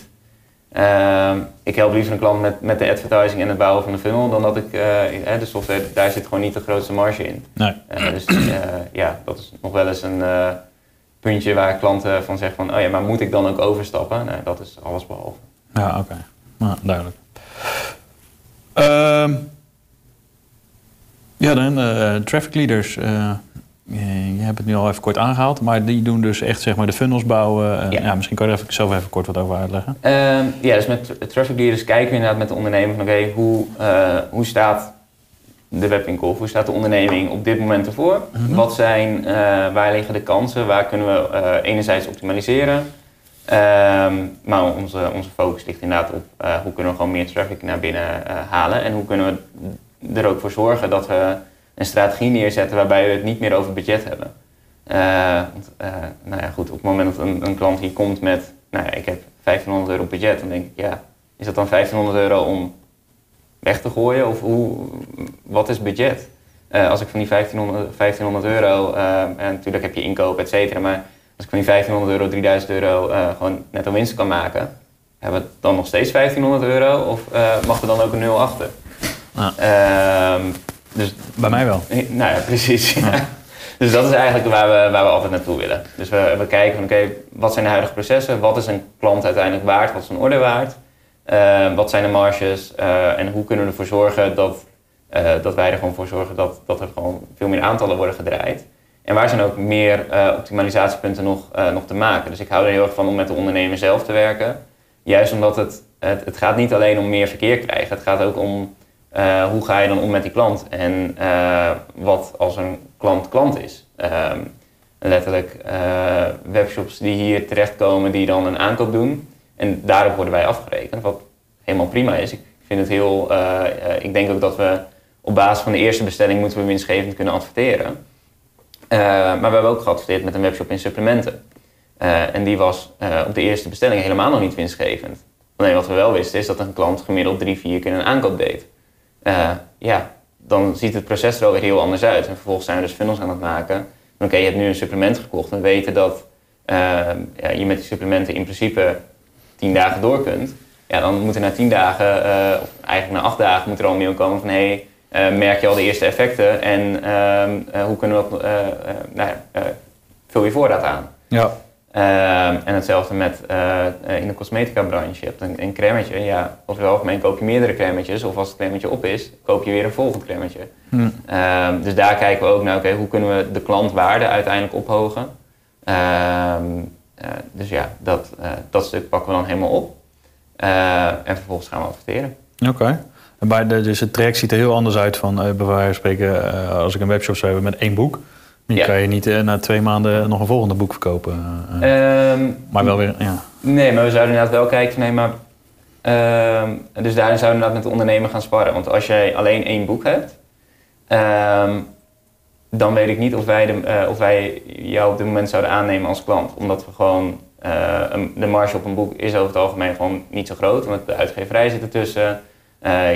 Uh, ik help liever een klant met, met de advertising en het bouwen van de funnel dan dat ik uh, de software, daar zit gewoon niet de grootste marge in. Nee. dus ja, dat is nog wel eens een puntje waar klanten van zeggen van oh ja, maar moet ik dan ook overstappen? Nee, dat is alles behalve. Ja, oké. Okay. Nou, duidelijk. Ehm, ja, dan uh, traffic leaders. Uh, je hebt het nu al even kort aangehaald, maar die doen dus echt zeg maar, de funnels bouwen. Uh, ja. ja. misschien kan je er even, zelf even kort wat over uitleggen. Um, ja, dus met traffic leaders kijken we inderdaad met de ondernemer van oké, okay, hoe, hoe staat de webwinkel, hoe staat de onderneming op dit moment ervoor? -hmm. Wat zijn, waar liggen de kansen? Waar kunnen we enerzijds optimaliseren? Um, maar onze, onze focus ligt inderdaad op hoe kunnen we gewoon meer traffic naar binnen halen en hoe kunnen we er ook voor zorgen dat we een strategie neerzetten waarbij we het niet meer over budget hebben. Want, uh, nou ja, goed, op het moment dat een, een, klant hier komt met, nou ja, ik heb 1500 euro budget, dan denk ik, ja, is dat dan 1500 euro om weg te gooien? Of hoe, wat is budget? Uh, als ik van die 1500, 1500 euro, en natuurlijk heb je inkoop, et cetera, maar als ik van die 1500 euro, 3000 euro gewoon net een winst kan maken, hebben we dan nog steeds 1500 euro of mag er dan ook een nul achter? Ja. Um, dus, Bij mij wel. Nou ja, precies. Ja. Dus dat is eigenlijk waar we, waar we altijd naartoe willen. Dus we, we kijken van oké, okay, wat zijn de huidige processen? Wat is een klant uiteindelijk waard? Wat is een order waard? Uh, wat zijn de marges? Uh, en hoe kunnen we ervoor zorgen dat, uh, dat wij er gewoon voor zorgen dat, dat er gewoon veel meer aantallen worden gedraaid? En waar zijn ook meer optimalisatiepunten nog, nog te maken? Dus ik hou er heel erg van om met de ondernemer zelf te werken. Juist omdat het, het, het gaat niet alleen om meer verkeer krijgen. Het gaat ook om uh, hoe ga je dan om met die klant? En uh, wat als een klant klant is? Uh, letterlijk uh, webshops die hier terechtkomen die dan een aankoop doen. En daarop worden wij afgerekend, wat helemaal prima is. Ik vind het heel, ik denk ook dat we op basis van de eerste bestelling moeten we winstgevend kunnen adverteren. maar we hebben ook geadverteerd met een webshop in supplementen. en die was op de eerste bestelling helemaal nog niet winstgevend. Alleen wat we wel wisten is dat een klant gemiddeld drie, vier keer een aankoop deed. Uh, ja, dan ziet het proces er alweer heel anders uit. En vervolgens zijn we dus funnels aan het maken. Oké, je hebt nu een supplement gekocht en we weten dat uh, ja, je met die supplementen in principe tien dagen door kunt. Ja, dan moet er na tien dagen, uh, of eigenlijk na acht dagen, moet er al een mail komen van hey, merk je al de eerste effecten en ehm, hoe kunnen we, nou ja, vul je voorraad aan. Ja. Uh, en hetzelfde met uh, in de cosmetica branche. Je hebt een, een crèmetje, ja, over het algemeen koop je meerdere crèmetjes. Of als het crèmetje op is, koop je weer een volgend crèmetje. Hmm. Uh, dus daar kijken we ook naar, oké, okay, hoe kunnen we de klantwaarde uiteindelijk ophogen? Ehm, Eh, dus ja, dat, eh, dat stuk pakken we dan helemaal op. Eh, en vervolgens gaan we adverteren. Oké. En bij de, dus het traject ziet er heel anders uit van, eh, bij wijze van spreken, eh, als ik een webshop zou hebben met één boek. Nu Ja. kan je niet eh, na twee maanden nog een volgende boek verkopen. eh, eh. Ehm, maar wel weer, ja. Nee, maar we zouden inderdaad wel kijken nee, maar. ehm, dus daarin zouden we inderdaad met de ondernemer gaan sparren. Want als jij alleen één boek hebt, ehm, dan weet ik niet of wij, de, of wij jou op dit moment zouden aannemen als klant. Omdat we gewoon. een- de marge op een boek is over het algemeen gewoon niet zo groot. Want de uitgeverij zit ertussen.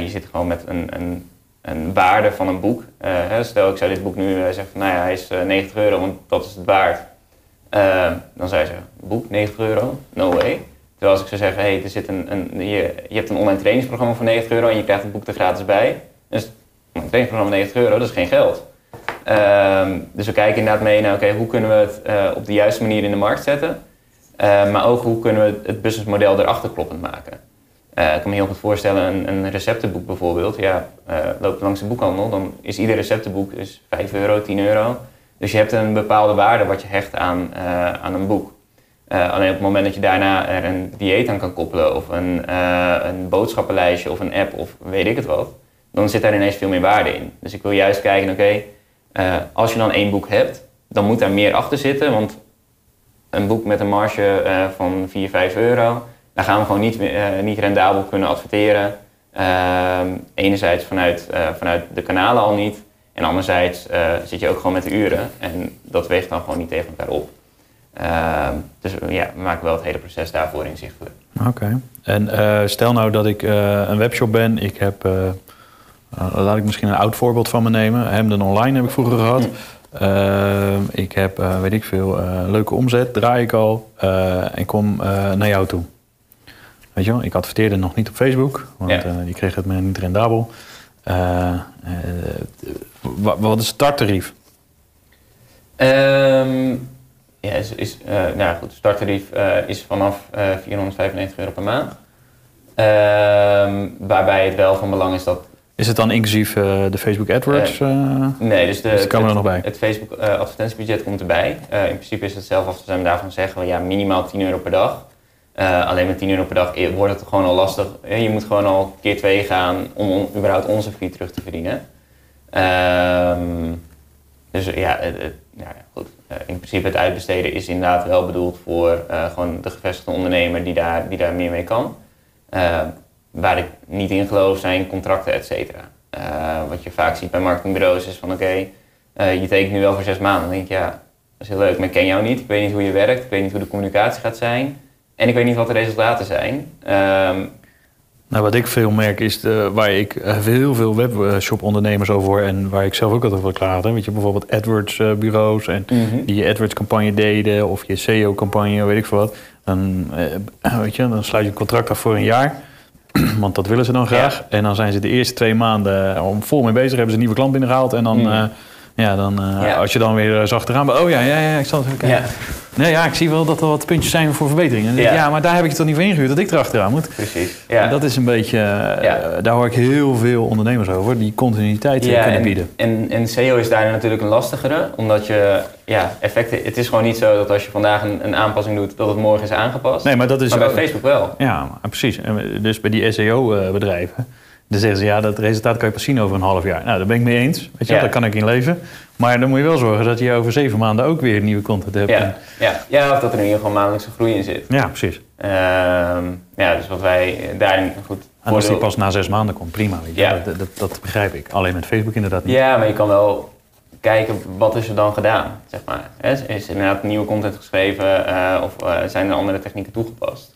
Je zit gewoon met een, een, een waarde van een boek. Eh, stel, ik zou dit boek nu eh, zeggen van nou ja, hij is eh, 90 euro, want dat is het waard. Eh, dan je zeggen, boek 90 euro? No way. Terwijl als ik zou zeggen, hey, er zit een, een, je, je hebt een online trainingsprogramma voor 90 euro en je krijgt het boek er gratis bij. Dus een trainingsprogramma 90 euro, dat is geen geld. Ehm, dus we kijken inderdaad mee naar, oké, hoe kunnen we het eh, op de juiste manier in de markt zetten? Eh, maar ook hoe kunnen we het businessmodel erachter kloppend maken? Eh, ik kan me heel goed voorstellen, een, een receptenboek bijvoorbeeld. Ja, eh loop je langs de boekhandel, dan is ieder receptenboek is 5 euro, 10 euro. Dus je hebt een bepaalde waarde wat je hecht aan, eh, aan een boek. Alleen op het moment dat je daarna er een dieet aan kan koppelen, of een, een boodschappenlijstje of een app of weet ik het wat, dan zit daar ineens veel meer waarde in. Dus ik wil juist kijken, oké, als je dan één boek hebt, dan moet daar meer achter zitten. Want een boek met een marge van 4, 5 euro, daar gaan we gewoon niet, eh, niet rendabel kunnen adverteren. Ehm, enerzijds vanuit, eh, vanuit de kanalen al niet. En anderzijds eh, zit je ook gewoon met de uren. En dat weegt dan gewoon niet tegen elkaar op. Ehm, dus ja, we maken wel het hele proces daarvoor inzichtelijk. Oké. En stel nou dat ik een webshop ben. Ik heb, laat ik misschien een oud voorbeeld van me nemen. Hemden online heb ik vroeger gehad. Eh, ik heb, weet ik veel, leuke omzet, draai ik al. en kom naar jou toe. Weet je wel, ik adverteerde nog niet op Facebook. Want Ja. eh, die kreeg het me niet rendabel. Eh, eh, wa- wat is het starttarief? Ehm, ja, is, is, eh, nou ja, goed, starttarief eh, is vanaf eh 495 euro per maand. Ehm, waarbij het wel van belang is dat Is het dan inclusief eh, de Facebook AdWords? eh? Nee, dus, de, Dus die komen er het, nog bij. Het Facebook eh, advertentiebudget komt erbij. Eh, in principe is het zelf te zijn daarvan zeggen we ja, minimaal 10 euro per dag. Eh, alleen met 10 euro per dag eh, wordt het gewoon al lastig. Eh, Je moet gewoon al keer twee gaan om überhaupt onze fee terug te verdienen. Ehm, dus ja, het, het- ja, goed. In principe het uitbesteden is inderdaad wel bedoeld voor gewoon de gevestigde ondernemer die daar, die daar meer mee kan. Eh, waar ik niet in geloof zijn contracten, et cetera. Wat je vaak ziet bij marketingbureaus is van oké, je tekent nu wel voor zes maanden. Dan denk ik ja, dat is heel leuk, maar ik ken jou niet. Ik weet niet hoe je werkt, ik weet niet hoe de communicatie gaat zijn. En ik weet niet wat de resultaten zijn. Ehm, Nou, wat ik veel merk is de, waar ik eh, heel veel webshop-ondernemers over hoor en waar ik zelf ook altijd over klaagde. Weet je, bijvoorbeeld AdWords-bureaus en Mhm. die je AdWords-campagne deden of je SEO-campagne, weet ik veel wat. Dan, eh, weet je, dan sluit je een contract af voor een jaar. Want dat willen ze dan graag. En dan zijn ze de eerste twee maanden om vol mee bezig, hebben ze een nieuwe klant binnengehaald. En dan, Mhm. eh, ja, dan eh, Ja. als je dan weer zag eraan, oh ja, ja, ja, ik zal het even kijken. ja, Nee, ja, ik zie wel dat er wat puntjes zijn voor verbetering. En dan denk ik, Ja. ja, maar daar heb ik het toch niet voor ingehuurd dat ik erachteraan moet. precies. Ja. En dat is een beetje, eh, Ja. daar hoor ik heel veel ondernemers over, die continuïteit eh, kunnen en, bieden. En, en SEO is daar natuurlijk een lastigere, omdat je ja, effecten. Het is gewoon niet zo dat als je vandaag een, een aanpassing doet, dat het morgen is aangepast. Nee, maar dat is maar bij ook- Facebook wel. Ja, precies. En Dus bij die SEO-bedrijven, dan zeggen ze ja, dat resultaat kan je pas zien over een half jaar. Nou, daar ben ik mee eens. Weet je, Ja. daar kan ik in leven. Maar dan moet je wel zorgen dat je over zeven maanden ook weer nieuwe content hebt. Ja, ja. ja, of dat er in ieder geval maandelijkse groei in zit. ja precies. Ehm, ja, dus wat wij daarin goed. En als die pas na zes maanden komt, prima. Weet je. Ja. Dat, dat, dat begrijp ik. Alleen met Facebook inderdaad niet. Ja, maar je kan wel kijken wat is er dan gedaan, zeg maar. Is is er inderdaad nieuwe content geschreven eh, of eh, zijn er andere technieken toegepast?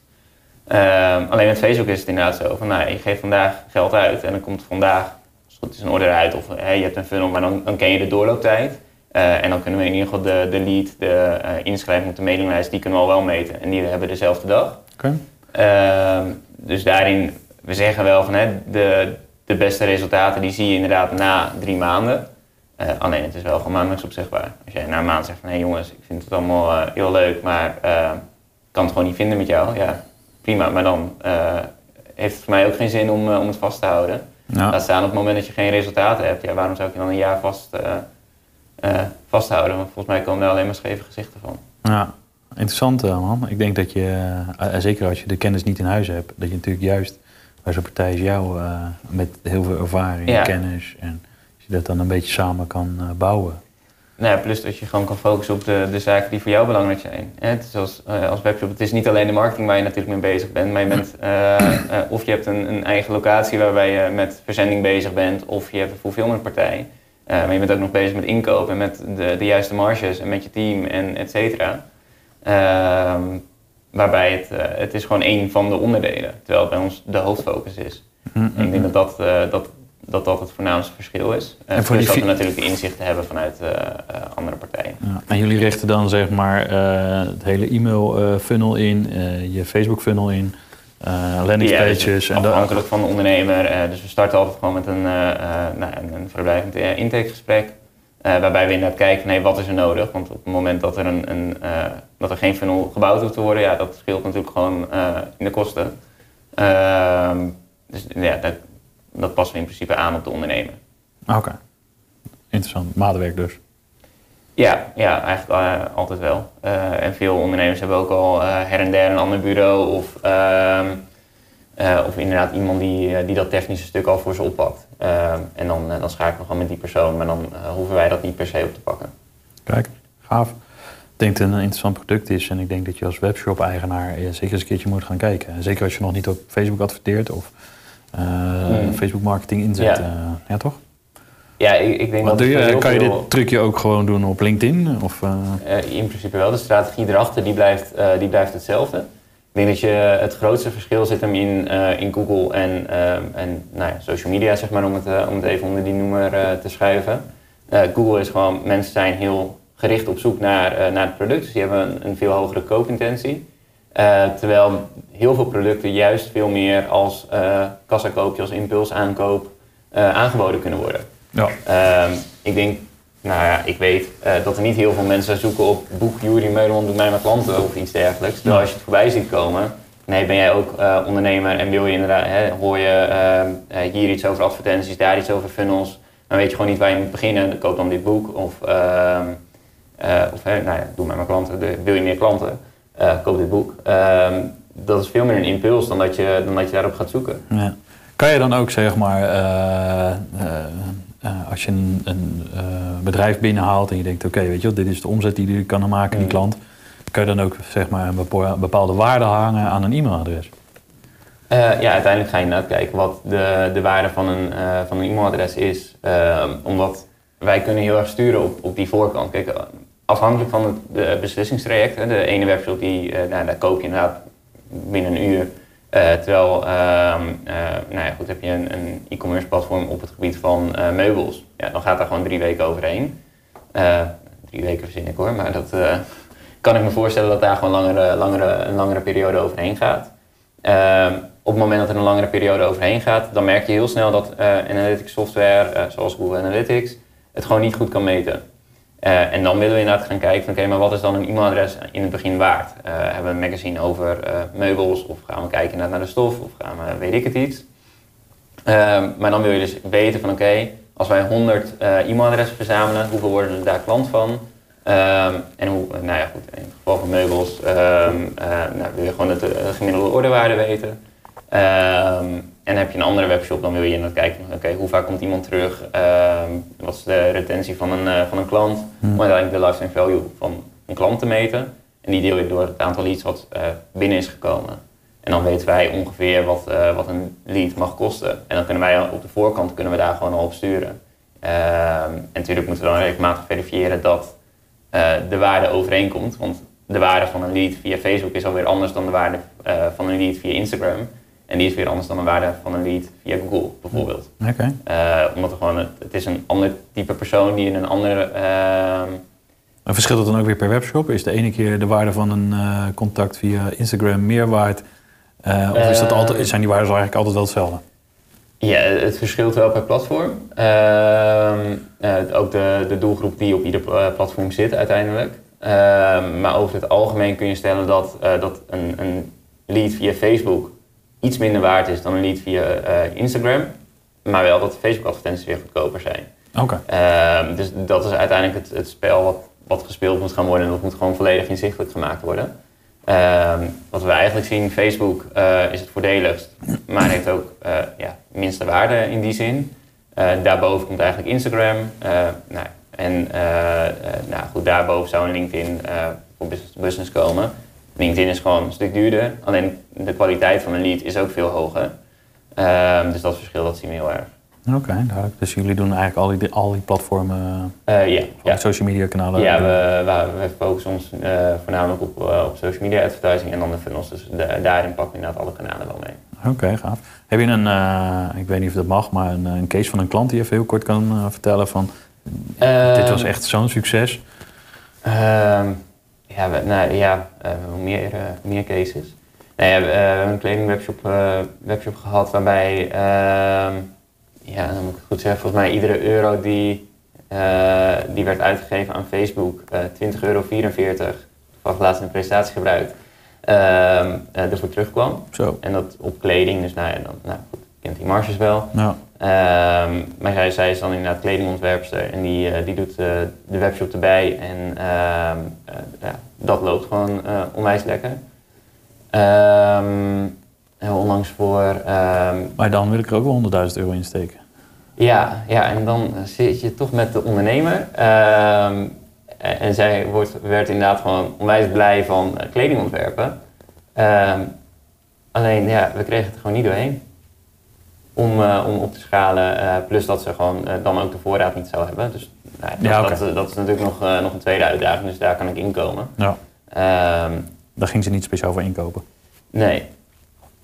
Ehm, alleen met Facebook is het inderdaad zo van, nou, je geeft vandaag geld uit en dan komt vandaag, als het goed is, een order uit of je hebt een funnel, maar dan, dan ken je de doorlooptijd. Eh, en dan kunnen we in ieder geval de, de lead, de eh, inschrijving op de mailinglijst, die kunnen we al wel meten. En die hebben we dezelfde dag. Oké. Ehm, dus daarin, we zeggen wel van hè, de, de beste resultaten die zie je inderdaad na drie maanden. Eh, alleen het is wel gewoon maandelijks opzegbaar. Als jij na een maand zegt van hé jongens, ik vind het allemaal heel leuk, maar ik kan het gewoon niet vinden met jou. Ja, prima, maar dan eh, heeft het voor mij ook geen zin om, eh, om het vast te houden. Ja. Laat staan op het moment dat je geen resultaten hebt, ja, waarom zou ik je dan een jaar vast, eh, vasthouden? Want volgens mij komen er alleen maar scheve gezichten van. Ja. Interessant man. Ik denk dat je, zeker als je de kennis niet in huis hebt, dat je natuurlijk juist bij zo'n partij als jou met heel veel ervaring Ja. en kennis en als je dat dan een beetje samen kan bouwen. Nou ja, plus dat je gewoon kan focussen op de, de zaken die voor jou belangrijk zijn. Het is als, eh, als webshop, het is niet alleen de marketing waar je natuurlijk mee bezig bent, maar je bent, eh, eh, of je hebt een, een eigen locatie waarbij je met verzending bezig bent, of je hebt een fulfillmentpartij. Maar je bent ook nog bezig met inkoop en met de, de juiste marges en met je team en et cetera. Ehm, waarbij het, het is gewoon één van de onderdelen, terwijl het bij ons de hoofdfocus is. En ik denk dat dat, dat, dat dat het voornaamste verschil is. En Uh, voor voor die dat we natuurlijk de inzichten hebben vanuit eh, eh, andere partijen. Ja. En jullie richten dan zeg maar eh, het hele e-mail eh, funnel in, eh, je Facebook funnel in, eh landing Ja, pages dus en dat. afhankelijk van de ondernemer. eh, dus we starten altijd gewoon met een, eh, eh, nou, een, verblijvend eh, intakegesprek. eh, waarbij we inderdaad kijken van hey, wat is er nodig. Want op het moment dat er, een, een, eh, dat er geen funnel gebouwd hoeft te worden, ja, dat scheelt natuurlijk gewoon eh, in de kosten. Ehm, dus ja, dat, dat passen we in principe aan op de ondernemer. Oké. Interessant. Maatwerk dus. Ja, ja eigenlijk eh, altijd wel. Eh, en veel ondernemers hebben ook al eh, her en der een ander bureau of, ehm, eh, of inderdaad iemand die, die dat technische stuk al voor ze oppakt. Ehm, en dan, dan schakelen we gewoon met die persoon, maar dan hoeven wij dat niet per se op te pakken. Kijk, gaaf. Ik denk dat het een interessant product is en ik denk dat je als webshop-eigenaar zeker eens een keertje moet gaan kijken. En Zeker als je nog niet op Facebook adverteert of Hmm. Facebook marketing inzet. Ja. Toch? Ja, ik, ik denk Want dat je, kan je dit trucje ook gewoon doen op LinkedIn? Of, eh, Eh, in principe wel. De strategie erachter die blijft, eh, die blijft hetzelfde. Ik denk dat je het grootste verschil zit hem in, eh, in Google en, en nou ja, social media, zeg maar, om het, eh, om het even onder die noemer eh, te schuiven. Eh, Google is gewoon, mensen zijn heel gericht op zoek naar, eh, naar het product, dus die hebben een, een veel hogere koopintentie. Eh, terwijl heel veel producten juist veel meer als eh kassakoopje, als impulsaankoop eh, aangeboden kunnen worden. ja. Ehm, ik denk, nou ja, ik weet dat er niet heel veel mensen zoeken op boek Jury Meuleman doe mij mijn klanten of iets dergelijks. Terwijl Ja. als je het voorbij ziet komen, nee, ben jij ook ondernemer en wil je inderdaad, hè, hoor je ehm, eh, hier iets over advertenties, daar iets over funnels, dan weet je gewoon niet waar je moet beginnen. Koop dan dit boek of, ehm, eh, of nou ja, doe mij mijn klanten, de- wil je meer klanten, koop dit boek. Ehm, dat is veel meer een impuls dan dat je, dan dat je daarop gaat zoeken. Ja. Kan je dan ook zeg maar, eh, eh, eh, als je een, een eh, bedrijf binnenhaalt en je denkt, oké, weet je wel, dit is de omzet die je kan maken, die klant, kan je dan ook zeg maar een bepaalde waarde hangen aan een e-mailadres? Eh, ja, uiteindelijk ga je inderdaad kijken wat de, de waarde van een, eh, van een e-mailadres is. Ehm, omdat wij kunnen heel erg sturen op, op die voorkant. Kijk, eh, afhankelijk van het de beslissingstraject. De ene webshop, die, eh, nou, koop je inderdaad binnen een uur. Eh, terwijl, ehm, eh, nou ja, goed, heb je een, een e-commerce platform op het gebied van meubels. Ja, dan gaat daar gewoon drie weken overheen. Drie weken verzin ik hoor, maar dat kan ik me voorstellen dat daar gewoon langere, langere, een langere periode overheen gaat. Ehm, op het moment dat er een langere periode overheen gaat, dan merk je heel snel dat analytics software, zoals Google Analytics, het gewoon niet goed kan meten. Eh, en dan willen we inderdaad gaan kijken van oké, maar wat is dan een e-mailadres in het begin waard? Eh, hebben we een magazine over eh, meubels of gaan we kijken naar, naar de stof of gaan we weet ik het iets? Ehm, maar dan wil je dus weten van oké, als wij 100 eh, e-mailadressen verzamelen, hoeveel worden er daar klant van? Ehm, en hoe, nou ja goed, in het geval van meubels eh, nou, wil je gewoon eh, gemiddelde orderwaarde weten. En heb je een andere webshop, dan wil je inderdaad kijken van oké, hoe vaak komt iemand terug? Ehm, wat is de retentie van een, eh, van een klant? Hmm. Om uiteindelijk de lifetime value van een klant te meten. En die deel je door het aantal leads wat eh, binnen is gekomen. En dan weten wij ongeveer wat, eh, wat een lead mag kosten. En dan kunnen wij op de voorkant kunnen we daar gewoon al op sturen. Ehm, en natuurlijk moeten we dan regelmatig verifiëren dat de waarde overeenkomt. Want de waarde van een lead via Facebook is alweer anders dan de waarde van een lead via Instagram. En die is weer anders dan de waarde van een lead via Google bijvoorbeeld. Oké. Eh, omdat er gewoon, het, het is een ander type persoon die in een andere... En verschilt het dan ook weer per webshop? Is de ene keer de waarde van een eh, contact via Instagram meer waard? Eh, of is dat altijd, zijn die waarden eigenlijk altijd wel hetzelfde? Ja, het verschilt wel per platform. Ehm, eh, ook de, de doelgroep die op ieder pla- platform zit uiteindelijk. Ehm, maar over het algemeen kun je stellen dat, dat een, een lead via Facebook iets minder waard is dan een lead via eh, Instagram. Maar wel dat Facebook advertenties weer goedkoper zijn. Oké. Ehm, dus dat is uiteindelijk het, het spel wat, wat gespeeld moet gaan worden. En dat moet gewoon volledig inzichtelijk gemaakt worden. Ehm, wat we eigenlijk zien, Facebook eh, is het voordeligst, maar heeft ook uh, ja, minste waarde in die zin. Daarboven komt eigenlijk Instagram. nou, en nou, goed, daarboven zou een LinkedIn voor business komen. LinkedIn is gewoon een stuk duurder, alleen de kwaliteit van een lead is ook veel hoger. Ehm, dus dat verschil dat zien we heel erg. Oké, duidelijk. Dus jullie doen eigenlijk al die, al die platformen, uh, ja, ja. social media kanalen? Ja, we, we, we focussen ons uh, voornamelijk op, uh, op social media advertising en dan de funnels. Dus de, daarin pakken we inderdaad alle kanalen wel mee. Oké, gaaf. Heb je een, ik weet niet of dat mag, maar een, een case van een klant die je even heel kort kan vertellen van dit was echt zo'n succes? Ehm, ja, we, nou, ja meer, meer cases. Nee, we hebben een kledingwebshop webshop gehad waarbij ehm, ja, dan moet ik het goed zeggen, volgens mij iedere euro die, die werd uitgegeven aan Facebook, uh, 20 euro 44, toevallig laatst een presentatie gebruikt, uh, ervoor terugkwam. Zo. En dat op kleding, dus nou, ja, dan, nou goed, kent die marges wel. Ja. Ehm, maar zij, zij is dan inderdaad kledingontwerpster en die, eh, die doet de webshop erbij en ehm, ja, dat loopt gewoon onwijs lekker. Um, heel onlangs voor. maar dan wil ik er ook wel 100.000 euro in steken. Ja, ja, en dan zit je toch met de ondernemer. Ehm, en zij wordt, werd inderdaad gewoon onwijs blij van kledingontwerpen. Alleen, ja, we kregen het gewoon niet doorheen. Om, uh, om op te schalen. Uh, plus dat ze gewoon dan ook de voorraad niet zou hebben. Dus nou, dat, ja, okay. dat, dat, is natuurlijk nog, nog een tweede uitdaging. Dus daar kan ik inkomen. Ja. Um, daar ging ze niet speciaal voor inkopen? Nee,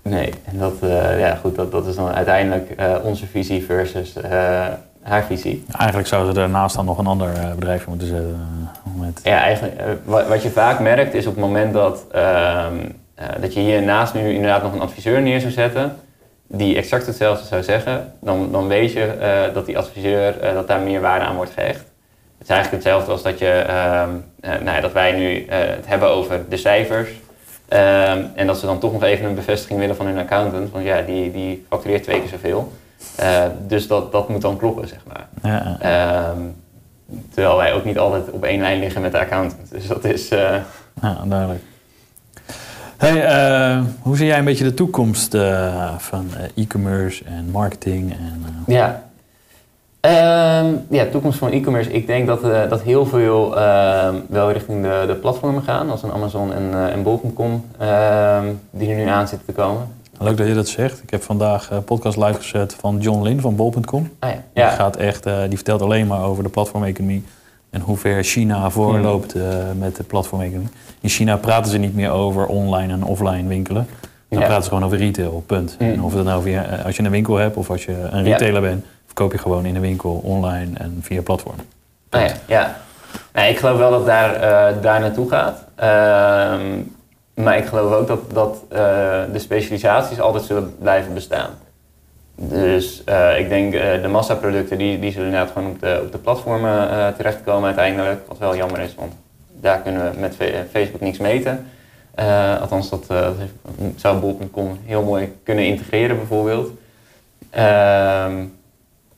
Nee, en dat, ja, goed, dat, dat is dan uiteindelijk onze visie versus haar visie. Eigenlijk zouden ze daarnaast dan nog een ander bedrijfje moeten zetten. Met... Ja, eigenlijk, wat, wat je vaak merkt is op het moment dat, ehm, dat je hiernaast nu inderdaad nog een adviseur neer zou zetten, die exact hetzelfde zou zeggen, dan, dan weet je dat die adviseur, dat daar meer waarde aan wordt gehecht. Het is eigenlijk hetzelfde als dat, je, ehm, nou ja, dat wij nu het hebben over de cijfers. Um, en dat ze dan toch nog even een bevestiging willen van hun accountant. Want ja, die, die factureert twee keer zoveel. Dus dat, dat moet dan kloppen, zeg maar. Ja. Um, terwijl wij ook niet altijd op één lijn liggen met de accountant. Dus dat is... Ja, duidelijk. Hey, uh, hoe zie jij een beetje de toekomst van e-commerce en marketing? En, Ja, Um, ja, toekomst van e-commerce. Ik denk dat, uh, dat heel veel uh, wel richting de, de platformen gaan, als een Amazon en, uh, en Bol.com, ehm, die er nu aan zitten te komen. Leuk dat je dat zegt. Ik heb vandaag een podcast live gezet van John Lin van Bol.com. Ah, ja. ja. Die, gaat echt, die vertelt alleen maar over de platformeconomie en hoe ver China voorloopt hmm. met de platformeconomie. In China praten ze niet meer over online en offline winkelen. Dan ja. praten ze gewoon over retail, punt. En of het nou via, als je een winkel hebt of als je een retailer bent koop je gewoon in de winkel, online en via platform. Ah, ja, ja. Nee, ik geloof wel dat daar, uh, daar naartoe gaat. Uh, maar ik geloof ook dat, dat uh, de specialisaties altijd zullen blijven bestaan. Dus uh, ik denk de massaproducten die, die zullen inderdaad gewoon op de, op de platformen terechtkomen uiteindelijk. Wat wel jammer is, want daar kunnen we met Facebook niks meten. althans, dat, zou Bol.com heel mooi kunnen integreren bijvoorbeeld. Ehm,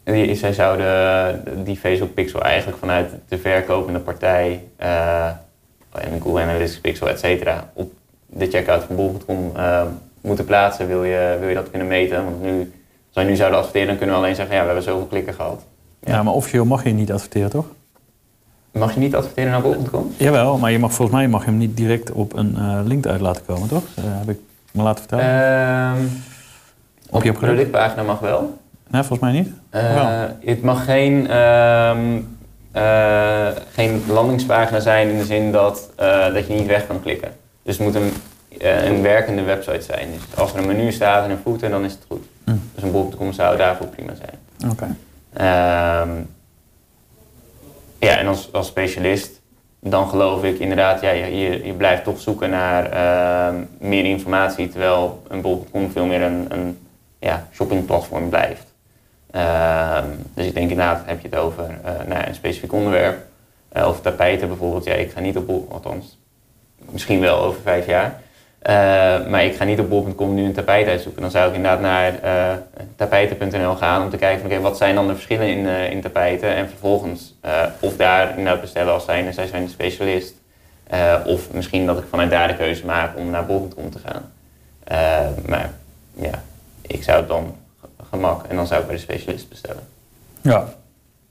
die, zij zouden die Facebook Pixel eigenlijk vanuit de verkopende partij uh, en Google Analytics Pixel, et cetera, op de checkout van bol.com uh, moeten plaatsen. Wil je, wil je dat kunnen meten? Want nu, als wij nu zouden adverteren, dan kunnen we alleen zeggen, ja, we hebben zoveel klikken gehad. Ja, ja maar officieel mag je niet adverteren, toch? Mag je niet adverteren naar bol.com? Jawel, maar je mag, volgens mij mag je hem niet direct op een uh, link uit laten komen, toch? Uh, heb ik me laten vertellen. Um, op, op je productpagina mag wel. Nee, volgens mij niet. Uh, het mag geen, uh, geen landingspagina zijn in de zin dat, eh, dat je niet weg kan klikken. Dus het moet een, een werkende website zijn. Dus als er een menu staat en een footer, dan is het goed. Mm. Dus een bol.com zou daarvoor prima zijn. Oké. Okay. Um, ja, en als, als specialist, dan geloof ik inderdaad, ja, je, je blijft toch zoeken naar ehm, meer informatie, terwijl een bol.com veel meer een, een ja, shoppingplatform blijft. Uh, dus ik denk inderdaad, heb je het over uh, nou, een specifiek onderwerp. Uh, over tapijten bijvoorbeeld. Ja, ik ga niet op, althans, misschien wel over vijf jaar. Eh, maar ik ga niet op bol.com nu een tapijt uitzoeken. Dan zou ik inderdaad naar eh, tapijten.nl gaan om te kijken van wat zijn dan de verschillen in, eh, in tapijten. En vervolgens of daar inderdaad bestellen als zijn, zij zijn de specialist. of misschien dat ik vanuit daar de keuze maak om naar bol.com te gaan. maar ja, ik zou het dan gemak en dan zou ik bij de specialist bestellen. Ja,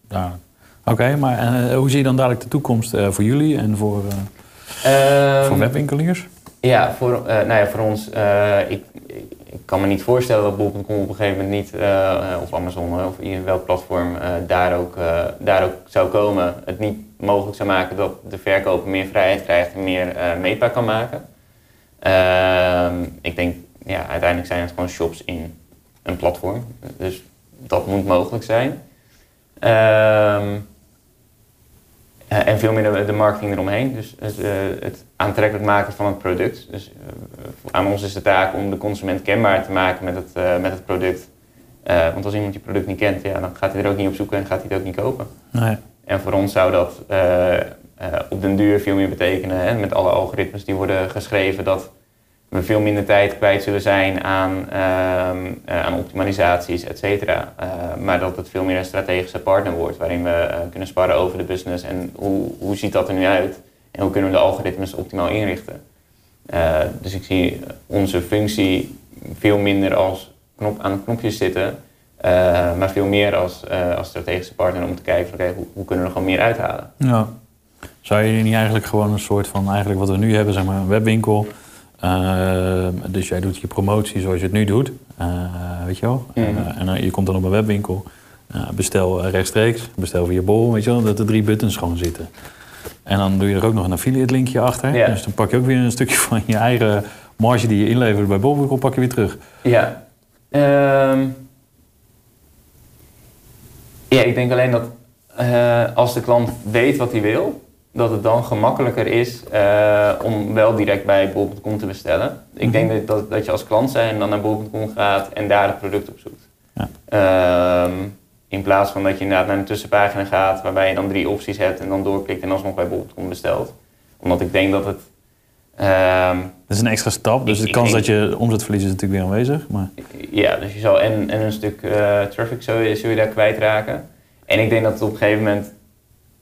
ja. oké, maar hoe zie je dan dadelijk de toekomst voor jullie en voor, voor webwinkeliers? Ja, voor, uh, nou ja, voor ons, uh, ik, ik kan me niet voorstellen dat bol.com op een gegeven moment niet, uh, of Amazon of in welk platform daar, ook, daar ook zou komen. Het niet mogelijk zou maken dat de verkoper meer vrijheid krijgt en meer meetbaar kan maken. Ehm, ik denk, ja, uiteindelijk zijn het gewoon shops in een platform. Dus dat moet mogelijk zijn. Ehm en veel meer de, de, marketing eromheen. Dus het, uh, het, aantrekkelijk maken van het product. Dus uh, aan ons is de taak om de consument kenbaar te maken met het, met het product. want als iemand je product niet kent, ja, dan gaat hij er ook niet op zoeken en gaat hij het ook niet kopen. Nee. En voor ons zou dat op den duur veel meer betekenen. Hè, met alle algoritmes die worden geschreven, dat we veel minder tijd kwijt zullen zijn aan, ehm, eh, aan optimalisaties, et cetera. Eh, maar dat het veel meer een strategische partner wordt, waarin we eh, kunnen sparren over de business en hoe, hoe ziet dat er nu uit en hoe kunnen we de algoritmes optimaal inrichten. dus ik zie onze functie veel minder als knop aan knopjes zitten, maar veel meer als, als strategische partner om te kijken van, hoe, hoe, kunnen we er gewoon meer uithalen. Ja. Zou je niet eigenlijk gewoon een soort van, eigenlijk wat we nu hebben, zeg maar een webwinkel Ehm, dus jij doet je promotie zoals je het nu doet, uh, weet je wel. Eh, en je komt dan op een webwinkel, bestel rechtstreeks, bestel via bol, weet je wel, dat er drie buttons gewoon zitten. En dan doe je er ook nog een affiliate linkje achter. Dus dan pak je ook weer een stukje van je eigen marge die je inlevert bij Bol.com, pak je weer terug. Ja. Um, ja, ik denk alleen dat als de klant weet wat hij wil, dat het dan gemakkelijker is uh, om wel direct bij bol.com te bestellen. Ik denk mhm. dat, dat je als klant zijn dan naar bol.com gaat en daar het product op zoekt. Ja. Uh, in plaats van dat je inderdaad naar een tussenpagina gaat waarbij je dan drie opties hebt en dan doorklikt en alsnog bij bol.com bestelt. Omdat ik denk dat het... Uh, dat is een extra stap, dus de kans dat je omzetverlies is natuurlijk weer aanwezig. Maar... Ja, dus je zal en, en een stuk uh, traffic zul je, zul je daar kwijtraken. En ik denk dat het op een gegeven moment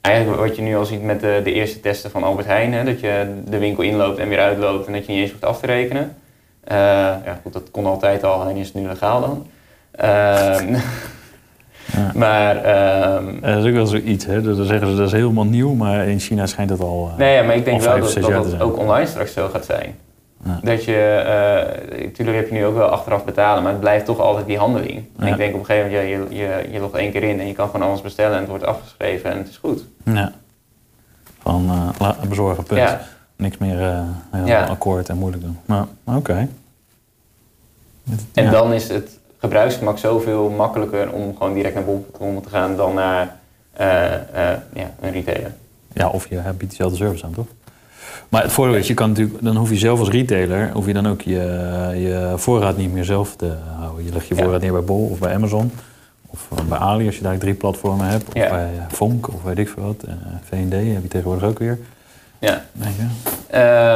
eigenlijk wat je nu al ziet met de, de eerste testen van Albert Heijn, hè, dat je de winkel inloopt en weer uitloopt en dat je niet eens hoeft af te rekenen. Uh, ja, goed, dat kon altijd al, alleen is het nu legaal dan. Uh, ja. Maar... Um, dat is ook wel zoiets, hè? Dan zeggen ze dat is helemaal nieuw, maar in China schijnt het al. Uh, nee, ja, maar ik denk wel dat, dat, dat ook online straks zo gaat zijn. Dat je, natuurlijk eh, heb je nu ook wel achteraf betalen, maar het blijft toch altijd die handeling. En ik denk op een gegeven moment, ja, je, je, je logt één keer in en je kan gewoon alles bestellen en het wordt afgeschreven en het is goed. Ja. Van uh, bezorgen, punt. Ja. Niks meer uh, akkoord en moeilijk doen. Maar oké. En dan is het gebruiksgemak zoveel makkelijker om gewoon direct naar bol.com te gaan dan naar ja, een retailer. Ja, of je biedt dezelfde service aan, toch? Maar het voordeel is, je kan natuurlijk, dan hoef je zelf als retailer, hoef je dan ook je, je voorraad niet meer zelf te houden. Je legt je voorraad neer bij Bol of bij Amazon. Of bij Ali als je daar drie platformen hebt. Of bij eh, Vonk of weet ik veel wat. Eh, V&D heb je tegenwoordig ook weer. Ja.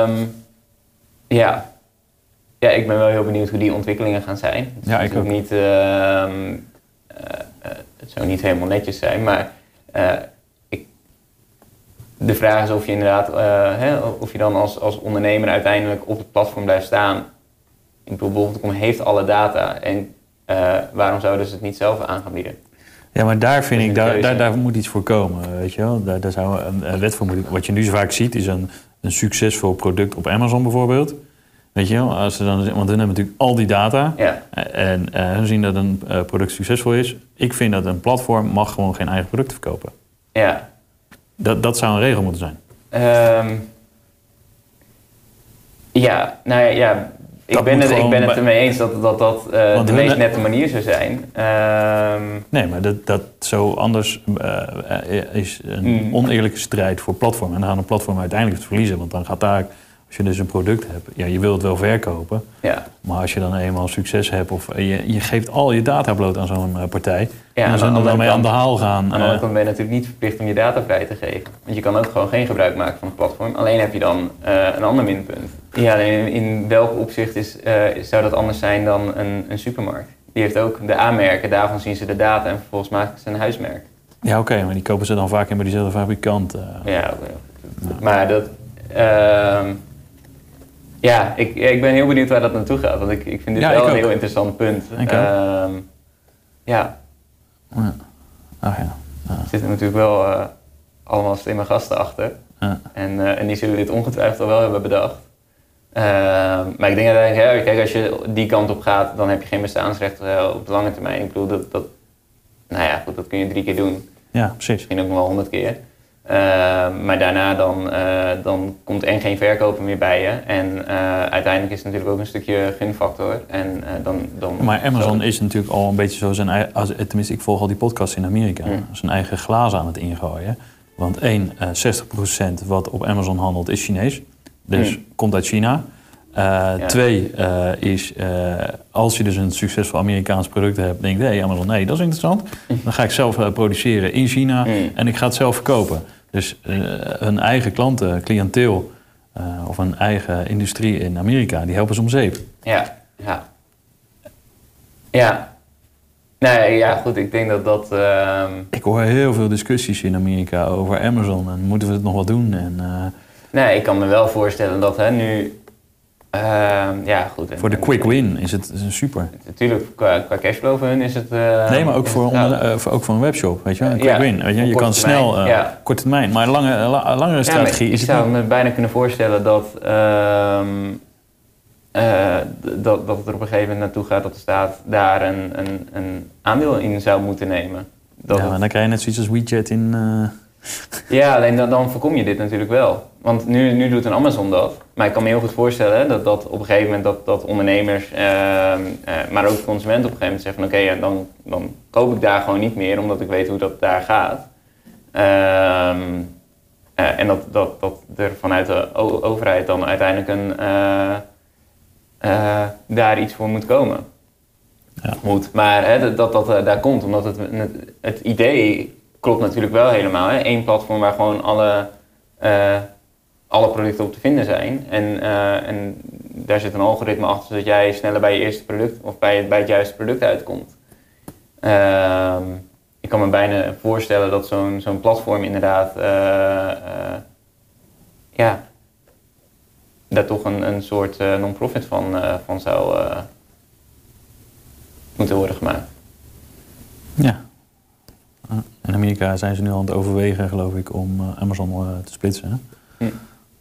Um, ja. Ja, ik ben wel heel benieuwd hoe die ontwikkelingen gaan zijn. Het ja, ik ook. Niet, uh, uh, het zou niet helemaal netjes zijn, maar de vraag is of je inderdaad, uh, hè, of je dan als, als ondernemer uiteindelijk op het platform blijft staan. Ik bedoel, bol.com heeft alle data en uh, waarom zouden ze het niet zelf aan gaan bieden? Ja, maar daar vind ik, daar, daar, daar, moet iets voor komen, weet je wel. Daar, daar zou een, een wet voor moeten... Wat je nu zo vaak ziet, is een, een succesvol product op Amazon bijvoorbeeld. Weet je wel, als ze dan, want hun hebben natuurlijk al die data. Ja. En uh, hun zien dat een product succesvol is. Ik vind dat een platform mag gewoon geen eigen product verkopen. Ja, dat, dat zou een regel moeten zijn. Um, ja, nou ja, ik ben, het, ik ben het ermee eens dat dat, dat uh, de meest nette manier zou zijn. Um, nee, maar dat, dat zo anders uh, is een mm. oneerlijke strijd voor platformen. En dan gaan een platform uiteindelijk het verliezen, want dan gaat daar als je dus een product hebt, ja, je wilt het wel verkopen. Ja. Maar als je dan eenmaal succes hebt of je, je geeft al je data bloot aan zo'n eh, partij. Ja, en dan zullen dan mee aan de haal gaan. Aan de andere eh. kant ben je natuurlijk niet verplicht om je data vrij te geven. Want je kan ook gewoon geen gebruik maken van het platform. Alleen heb je dan uh, een ander minpunt. Ja, in, in welk opzicht is, eh, zou dat anders zijn dan een, een supermarkt? Die heeft ook de A-merken, daarvan zien ze de data en vervolgens maken ze een huismerk. Ja, oké, maar die kopen ze dan vaak in bij diezelfde fabrikant. eh. Ja, oké. maar dat... ja, ik, ik ben heel benieuwd waar dat naartoe gaat. Want ik, ik vind dit Ja, wel een ook. heel interessant punt. Ik. Ehm, ja, Ja. Ach ja. er zitten natuurlijk wel eh, allemaal slimme gasten achter. Ja. En, eh, en die zullen dit ongetwijfeld al wel hebben bedacht. Ehm, maar ik denk uiteindelijk, kijk, als je die kant op gaat, dan heb je geen bestaansrecht eh, op de lange termijn. Ik bedoel, dat, dat, nou ja, goed, dat kun je drie keer doen. ja, precies. Misschien ook nog wel honderd keer. Ehm, maar daarna dan, eh, dan komt en geen verkoper meer bij je. En eh, uiteindelijk is het natuurlijk ook een stukje gunfactor. En, eh, dan, dan Maar Amazon zo- is natuurlijk al een beetje zo zijn eigen, tenminste ik volg al die podcasts in Amerika, Mm. zijn eigen glazen aan het ingooien. Want één, eh 60% wat op Amazon handelt is Chinees, dus Mm. komt uit China. Eh, Twee eh, is, eh, als je dus een succesvol Amerikaans product hebt, denk je, hé Amazon, nee, dat is interessant. Dan ga ik zelf eh, produceren in China Mm. en ik ga het zelf verkopen. Dus eh, hun eigen klanten, cliënteel eh, of een eigen industrie in Amerika, die helpen ze om zeep. Ja, ja. Ja. Nee, ja, goed, ik denk dat dat... ehm, Ik hoor heel veel discussies in Amerika over Amazon en moeten we het nog wat doen? En, eh, nee, ik kan me wel voorstellen dat hè, nu... ehm, ja, goed. voor de quick win is het is een super. Natuurlijk, qua, qua cashflow voor hun is het... eh, nee, maar ook voor, onder, eh, voor- ook voor een webshop, weet je wel? Een Ja, quick win. Weet je? je kan snel, termijn, eh, ja. korte termijn, maar lange, la- langere strategie ik is het zou niet. me bijna kunnen voorstellen dat, ehm, eh, dat, dat het er op een gegeven moment naartoe gaat dat de staat daar een, een, een aandeel in zou moeten nemen. Dat Ja, maar dan krijg je net zoiets als WeChat in... ja, alleen dan, dan voorkom je dit natuurlijk wel. Want nu, nu doet een Amazon dat. Maar ik kan me heel goed voorstellen dat, dat op een gegeven moment dat, dat ondernemers, ehm, eh, maar ook consumenten op een gegeven moment zeggen van oké, ja, dan, dan koop ik daar gewoon niet meer omdat ik weet hoe dat daar gaat. Ehm, eh, en dat, dat, dat er vanuit de overheid dan uiteindelijk een, eh, daar iets voor moet komen. Ja. Moet. Maar hè, dat dat, dat daar komt, omdat het, het, het idee klopt natuurlijk wel helemaal. Hè? Eén platform waar gewoon alle, eh, alle producten op te vinden zijn. En, eh, en daar zit een algoritme achter, zodat jij sneller bij je eerste product of bij, bij het juiste product uitkomt. Ehm, ik kan me bijna voorstellen dat zo'n zo'n platform inderdaad eh, ja, daar toch een, een soort non-profit van, van zou moeten worden gemaakt. ja. In Amerika zijn ze nu aan het overwegen, geloof ik, om eh, Amazon eh, te splitsen. Hm.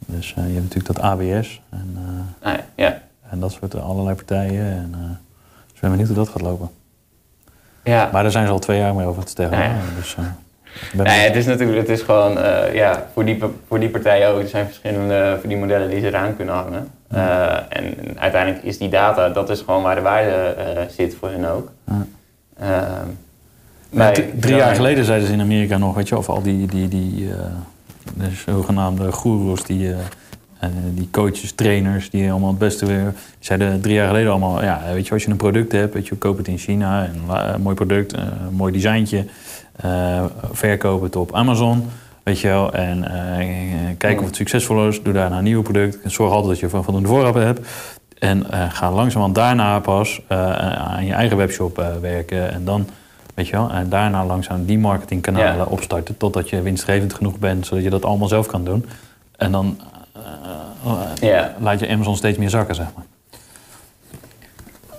Dus eh, je hebt natuurlijk dat AWS en, Ah, ja, ja. en dat soort allerlei partijen. En, dus ik ben benieuwd hoe dat gaat lopen. ja. Maar daar zijn ze al twee jaar mee over te stellen. Ja, hè. Dus, Nee, het is natuurlijk, het is gewoon, ja, voor die, voor die partijen ook. Er zijn verschillende verdienmodellen die ze eraan kunnen hangen. En uiteindelijk is die data, dat is gewoon waar de waarde zit voor hun ook. Ja. Drie jaar geleden zeiden ze in Amerika nog, weet je, of al die, die, die eh, de zogenaamde goeroes, die, eh, eh, die coaches, trainers, die allemaal het beste weer. Die zeiden drie jaar geleden allemaal, ja, weet je, als je een product hebt, weet je, koop het in China, een, mooi product, een mooi designtje, eh, verkoop het op Amazon. Weet je wel, en kijk of het succesvol is. Doe daarna een nieuw product. En zorg altijd dat je van voldoende voorraad hebt. En ga langzamerhand daarna pas eh, aan je eigen webshop werken. En dan, weet je wel, en daarna langzaam die marketingkanalen Ja. opstarten. Totdat je winstgevend genoeg bent, zodat je dat allemaal zelf kan doen. En dan eh, eh, Ja. laat je Amazon steeds meer zakken, zeg maar.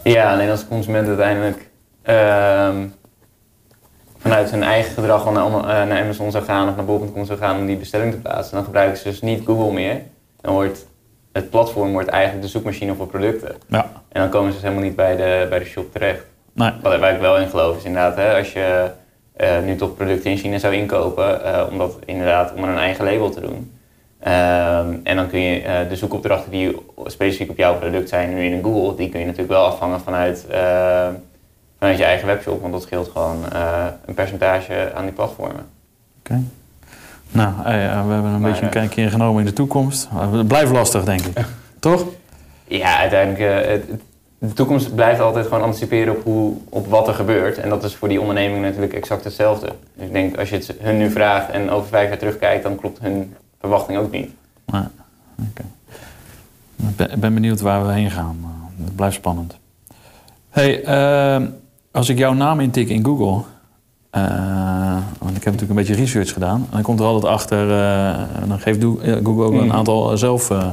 Ja, alleen als de consument uiteindelijk ehm, vanuit hun eigen gedrag al naar, eh, naar Amazon zou gaan of naar bol.com zou gaan om die bestelling te plaatsen, dan gebruiken ze dus niet Google meer. Dan wordt het platform wordt eigenlijk de zoekmachine voor producten. Ja, En dan komen ze dus helemaal niet bij de, bij de shop terecht. Nee. Wat, waar ik wel in geloof is inderdaad, hè, als je eh, nu toch producten in China zou inkopen, eh, om dat inderdaad onder een eigen label te doen. Ehm, en dan kun je eh, de zoekopdrachten die specifiek op jouw product zijn, nu in Google, die kun je natuurlijk wel afvangen vanuit, eh, vanuit je eigen webshop, want dat scheelt gewoon eh, een percentage aan die platformen. Oké. Nou, eh, we hebben een Maar, beetje een eh, kijkje genomen in de toekomst. Het blijft lastig, denk ik. Toch? Ja, uiteindelijk, eh, het- de toekomst blijft altijd gewoon anticiperen op, hoe, op wat er gebeurt. En dat is voor die onderneming natuurlijk exact hetzelfde. Dus ik denk, als je het hun nu vraagt en over vijf jaar terugkijkt, dan klopt hun verwachting ook niet. Nee. Oké. Ik ben, benieuwd waar we heen gaan. Eh, Het blijft spannend. Hey, eh, als ik jouw naam intik in Google, eh, want ik heb natuurlijk een beetje research gedaan, en dan komt er altijd achter, eh, en dan geeft eh, Google ook een Mhm. aantal zelf eh,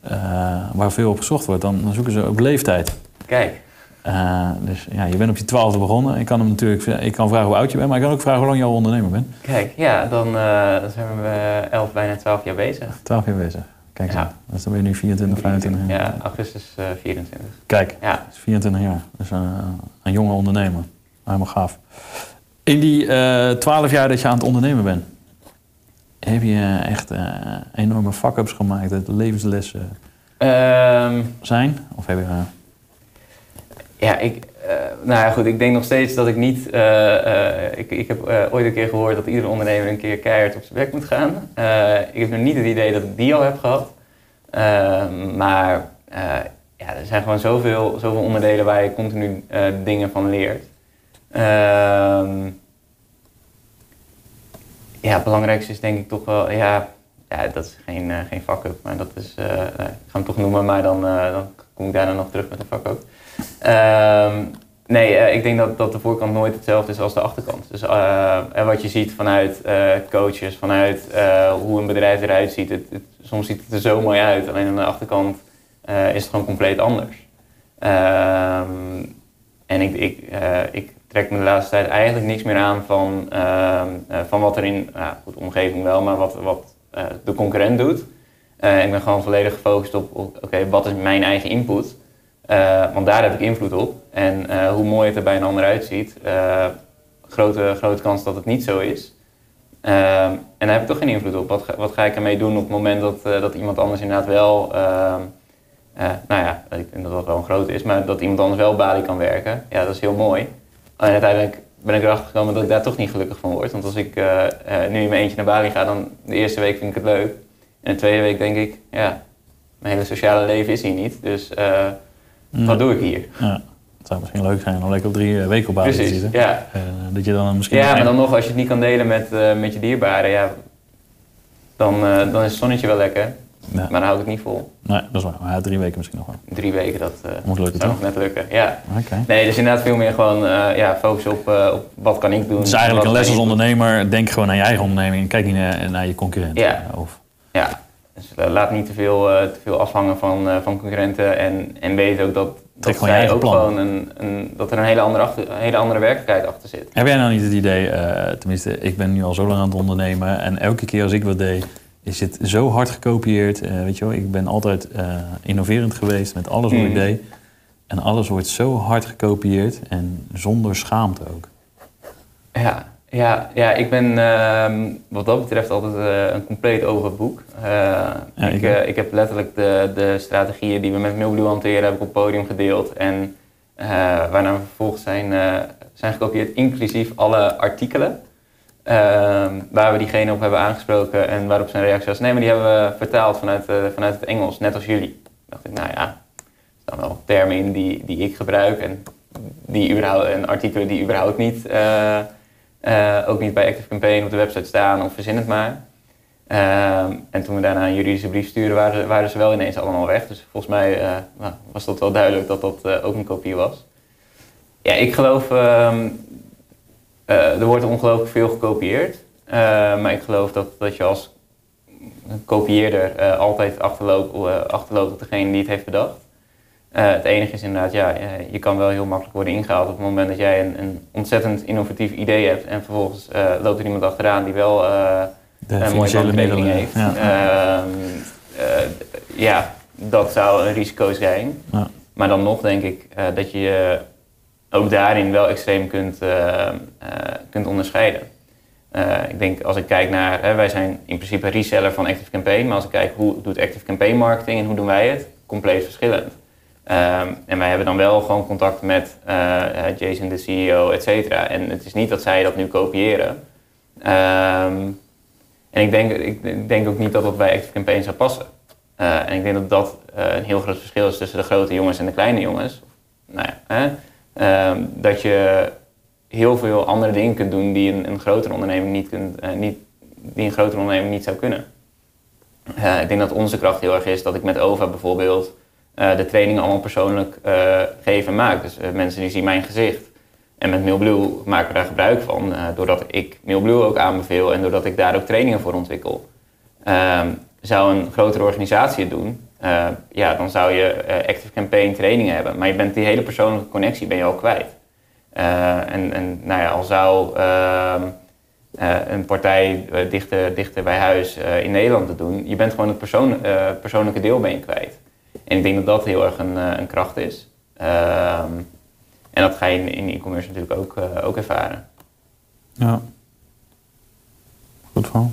eh, waar veel op gezocht wordt. Dan, dan zoeken ze op leeftijd. Kijk, Eh, dus ja, je bent op je twaalfde begonnen. Ik kan hem natuurlijk, ik kan vragen hoe oud je bent, maar ik kan ook vragen hoe lang je al ondernemer bent. kijk, ja, dan, eh, dan zijn we 11, bijna 12 jaar bezig. 12 jaar bezig. Kijk Ja. Dus dan ben je nu 24, 25 jaar. Ja, augustus eh, 24. Kijk, Ja, is 24 jaar. Dus een, een jonge ondernemer. Helemaal gaaf. In die 12 jaar dat je aan het ondernemen bent, heb je echt enorme fuck-ups gemaakt dat levenslessen Ehm, zijn? Of heb je... Ja, ik, eh, nou ja, goed, ik denk nog steeds dat ik niet. eh, eh, ik, ik heb ooit een keer gehoord dat iedere ondernemer een keer keihard op zijn werk moet gaan. Ik heb nog niet het idee dat ik die al heb gehad. Ehm, maar ja, er zijn gewoon zoveel, zoveel onderdelen waar je continu dingen van leert. Ehm, ja, het belangrijkste is denk ik toch wel, ja, ja dat is geen, geen fuck-up, maar dat is, ik ga hem toch noemen, maar dan, dan kom ik daarna nog terug met een fuck-up. Ehm, nee, eh, ik denk dat, dat de voorkant nooit hetzelfde is als de achterkant. Dus eh, en wat je ziet vanuit eh, coaches, vanuit hoe een bedrijf eruit ziet, het, soms ziet het er zo mooi uit, alleen aan de achterkant is het gewoon compleet anders. Ehm, en ik, ik, ik trek me de laatste tijd eigenlijk niks meer aan van, ehm, eh, van wat er in nou, goed, de omgeving wel, maar wat, wat de concurrent doet. Ik ben gewoon volledig gefocust op, op, oké, wat is mijn eigen input? Eh, want daar heb ik invloed op. En eh, hoe mooi het er bij een ander uitziet, eh, grote, grote kans dat het niet zo is. Ehm, en daar heb ik toch geen invloed op. Wat, ga- wat ga ik ermee doen op het moment dat, dat iemand anders inderdaad wel, ehm, eh, nou ja, ik denk dat dat wel een grote is, maar dat iemand anders wel Bali kan werken, ja, dat is heel mooi. En uiteindelijk ben ik erachter gekomen dat ik daar toch niet gelukkig van word. Want als ik nu in mijn eentje naar Bali ga, dan de eerste week vind ik het leuk. En de tweede week denk ik, ja, mijn hele sociale leven is hier niet. Dus wat doe ik hier? ja, het zou misschien leuk zijn om lekker op drie eh, weken op basis te zitten. ja. Eh, dat je dan misschien... Ja, maar dan nog, als je het niet kan delen met, eh, met je dierbaren, ja, dan, dan is het zonnetje wel lekker. Ja. Maar dan hou ik het niet vol. Nee, dat is waar. Maar ja, drie weken misschien nog wel. Drie weken, dat Moet lukken, zou toch? nog net lukken. Ja. Oké. Nee, dus inderdaad veel meer gewoon ja, focus op, op wat kan ik doen. Het is eigenlijk wat een les als ondernemer. Denk gewoon aan je eigen onderneming. en Kijk niet naar, naar je concurrent. Ja. Of, Ja, dus eh, laat niet te veel, eh, te veel afhangen van, eh, van concurrenten. En, en weet ook dat, dat, gewoon zij ook plan. gewoon een, een, dat er een hele andere, achter, een hele andere werkelijkheid achter zit. Heb jij nou niet het idee, tenminste, ik ben nu al zo lang aan het ondernemen en elke keer als ik wat deed, is het zo hard gekopieerd. Weet je wel, ik ben altijd innoverend geweest met alles wat ik Mhm. deed. En alles wordt zo hard gekopieerd en zonder schaamte ook. Ja, ja, ja ik ben ehm, wat dat betreft altijd eh, een compleet open boek. Eh, Ja, ik, ik eh, ik heb letterlijk de, de strategieën die we met Mailblue hanteren, heb ik op het podium gedeeld. En waarna we vervolgens zijn, zijn gekopieerd, inclusief alle artikelen. ehm, waar we diegene op hebben aangesproken en waarop zijn reactie was: nee, maar die hebben we vertaald vanuit, vanuit het Engels, net als jullie. dacht ik, nou ja, er staan wel termen in die, die ik gebruik en, die überhaupt, en artikelen die überhaupt niet, eh, ook niet bij Active Campaign op de website staan of verzin het maar. Ehm, en toen we daarna een juridische brief stuurden, waren, waren ze wel ineens allemaal weg. Dus volgens mij eh, nou, was dat wel duidelijk dat dat eh, ook een kopie was. Ja, ik geloof, ehm, eh, er wordt ongelooflijk veel gekopieerd. Maar ik geloof dat, dat je als kopieerder altijd achterloopt, achterloopt op degene die het heeft bedacht. Eh, het enige is inderdaad, ja, eh, je kan wel heel makkelijk worden ingehaald op het moment dat jij een, een ontzettend innovatief idee hebt en vervolgens eh, loopt er iemand achteraan die wel De een mooie middelen. heeft. Ja. Ehm, eh, ja, dat zou een risico zijn. Ja. Maar dan nog denk ik dat je je ook daarin wel extreem kunt, kunt onderscheiden. Ik denk als ik kijk naar, hè, wij zijn in principe reseller van Active Campaign, maar als ik kijk hoe doet Active Campaign marketing en hoe doen wij het, compleet verschillend. Ehm, en wij hebben dan wel gewoon contact met eh, Jason, de CEO, et cetera. En het is niet dat zij dat nu kopiëren. Ehm, en ik denk, ik, denk ook niet dat dat bij Active Campaign zou passen. Eh, en ik denk dat dat eh, een heel groot verschil is tussen de grote jongens en de kleine jongens. Nou ja, hè? Ehm, dat je heel veel andere dingen kunt doen die een, een grotere onderneming niet kunt, niet, die een grotere onderneming niet zou kunnen. Ik denk dat onze kracht heel erg is dat ik met OVA bijvoorbeeld eh, de trainingen allemaal persoonlijk uh, geef en maak. Dus mensen die zien mijn gezicht. En met MailBlue maken we daar gebruik van, doordat ik MailBlue ook aanbeveel en doordat ik daar ook trainingen voor ontwikkel. Ehm, zou een grotere organisatie het doen, ja, dan zou je Active Campaign trainingen hebben. Maar je bent die hele persoonlijke connectie ben je al kwijt. en, en nou ja, al zou ehm, een partij dichter, dichter bij huis in Nederland te doen. Je bent gewoon het persoon, persoonlijke deel ben je kwijt. En ik denk dat dat heel erg een, een kracht is. Ehm, en dat ga je in e-commerce natuurlijk ook, ook ervaren. Ja. Goed van.